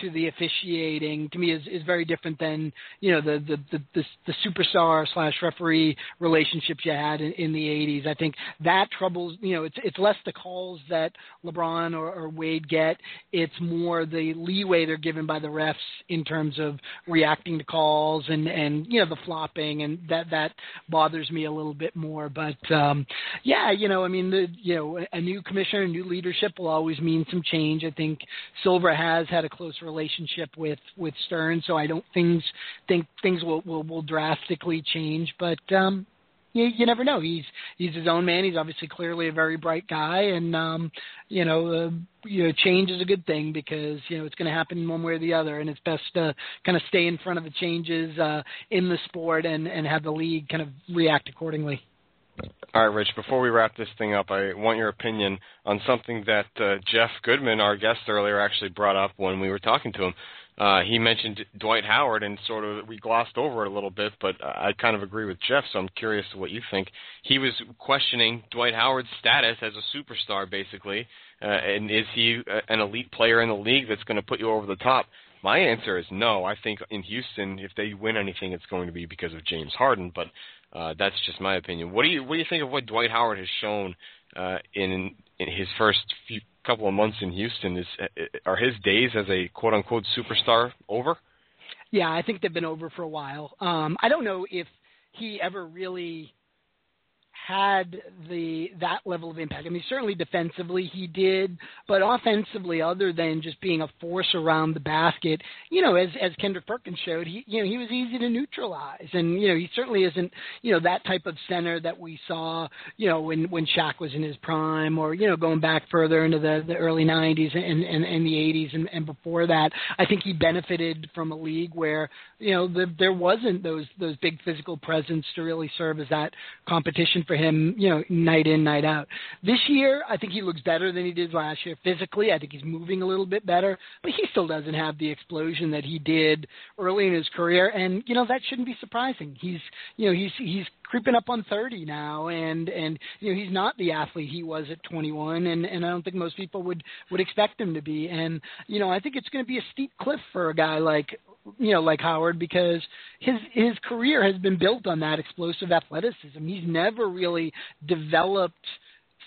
to the officiating to me is is very different than you know the the the, the, the superstar slash referee relationships you had in, in the 80s. I think that troubles you know it's it's less the calls that LeBron or, or Wade get. It's more the leeway they're given by the refs in terms of reacting to calls and and you know the flopping and that that bothers me a little bit more. But um, yeah, you know I mean the you know a new commissioner, new leadership will always mean some change. I think Silver has had a close relationship with with Stern, so I don't things think things will will, will drastically change. But um, you, you never know. He's he's his own man. He's obviously clearly a very bright guy, and um, you know, uh, you know, change is a good thing because you know it's going to happen one way or the other, and it's best to kind of stay in front of the changes uh, in the sport and and have the league kind of react accordingly. All right, Rich, before we wrap this thing up, I want your opinion on something that uh, Jeff Goodman, our guest earlier, actually brought up when we were talking to him. Uh, he mentioned Dwight Howard, and sort of we glossed over it a little bit, but I kind of agree with Jeff, so I'm curious what you think. He was questioning Dwight Howard's status as a superstar, basically, uh, and is he an elite player in the league that's going to put you over the top? My answer is no. I think in Houston, if they win anything, it's going to be because of James Harden, but uh, that's just my opinion. What do you what do you think of what Dwight Howard has shown uh, in in his first few couple of months in Houston? Is are his days as a quote unquote superstar over? Yeah, I think they've been over for a while. Um, I don't know if he ever really had the that level of impact. I mean, certainly defensively he did, but offensively, other than just being a force around the basket, you know, as as Kendrick Perkins showed, he you know he was easy to neutralize, and you know he certainly isn't you know that type of center that we saw you know when when Shaq was in his prime, or you know going back further into the the early '90s and and, and the '80s and, and before that. I think he benefited from a league where you know the, there wasn't those those big physical presence to really serve as that competition for him, you know, night in, night out. This year, I think he looks better than he did last year. Physically, I think he's moving a little bit better, but he still doesn't have the explosion that he did early in his career. And you know that shouldn't be surprising. He's, you know, he's he's creeping up on 30 now, and and you know he's not the athlete he was at 21, and and I don't think most people would would expect him to be. And you know, I think it's going to be a steep cliff for a guy like you know, like Howard, because his his career has been built on that explosive athleticism. He's never really developed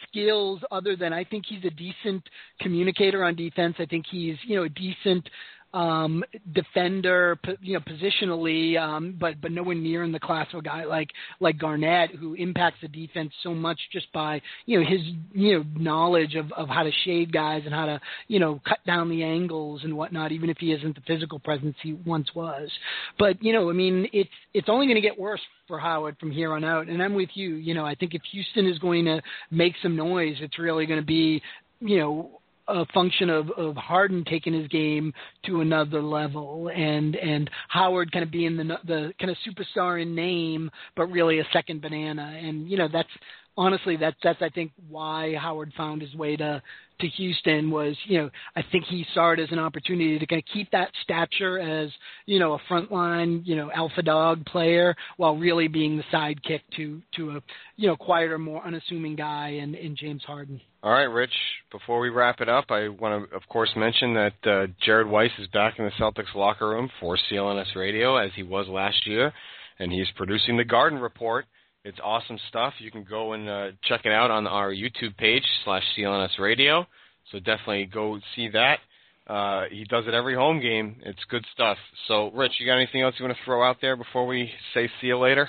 skills other than I think he's a decent communicator on defense. I think he's you know a decent um, defender, you know, positionally, um, but but nowhere near in the class of a guy like like Garnett, who impacts the defense so much just by you know his you know knowledge of of how to shade guys and how to you know cut down the angles and whatnot, even if he isn't the physical presence he once was. But you know, I mean, it's it's only going to get worse for Howard from here on out. And I'm with you. You know, I think if Houston is going to make some noise, it's really going to be you know a function of of Harden taking his game to another level, and and Howard kind of being the the kind of superstar in name, but really a second banana. And you know that's honestly that's that's I think why Howard found his way to to Houston was you know I think he saw it as an opportunity to kind of keep that stature as you know a frontline you know alpha dog player while really being the sidekick to to a you know quieter more unassuming guy in in James Harden. All right, Rich. Before we wrap it up, I want to, of course, mention that uh, Jared Weiss is back in the Celtics locker room for CLNS Radio as he was last year, and he's producing the Garden Report. It's awesome stuff. You can go and uh, check it out on our YouTube page slash CLNS Radio. So definitely go see that. Uh, he does it every home game. It's good stuff. So, Rich, you got anything else you want to throw out there before we say see you later?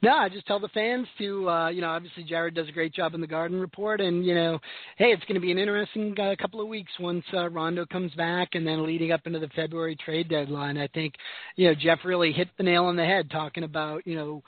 No, I just tell the fans to, uh, you know, obviously Jared does a great job in the Garden Report, and you know, hey, it's going to be an interesting uh, couple of weeks once uh, Rondo comes back, and then leading up into the February trade deadline. I think, you know, Jeff really hit the nail on the head talking about, you know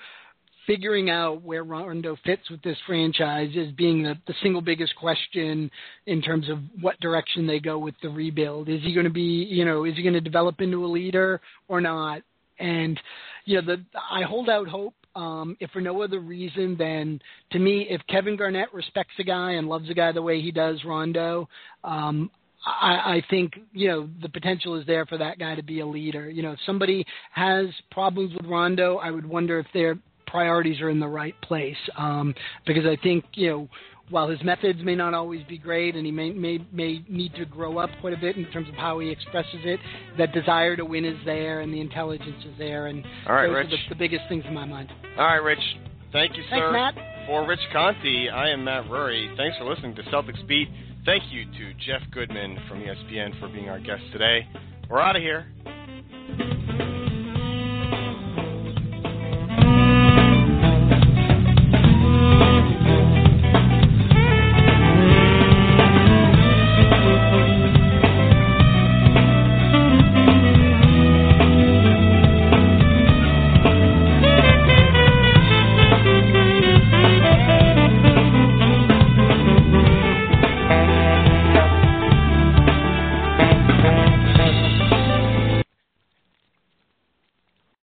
figuring out where Rondo fits with this franchise as being the, the single biggest question in terms of what direction they go with the rebuild. Is he going to be, you know, is he going to develop into a leader or not? And you know, the I hold out hope. Um, if for no other reason than to me, if Kevin Garnett respects a guy and loves a guy the way he does Rondo, um, I, I think you know the potential is there for that guy to be a leader. You know, if somebody has problems with Rondo, I would wonder if they're priorities are in the right place. Um, because I think you know while his methods may not always be great and he may, may may need to grow up quite a bit in terms of how he expresses it, that desire to win is there and the intelligence is there, and All right, those Rich. are the, the biggest things in my mind. All right, Rich. Thank you, sir. Thanks. Matt. For Rich Conti, I am Matt Rory. Thanks for listening to Celtics Beat. Thank you to Jeff Goodman from ESPN for being our guest today. We're out of here.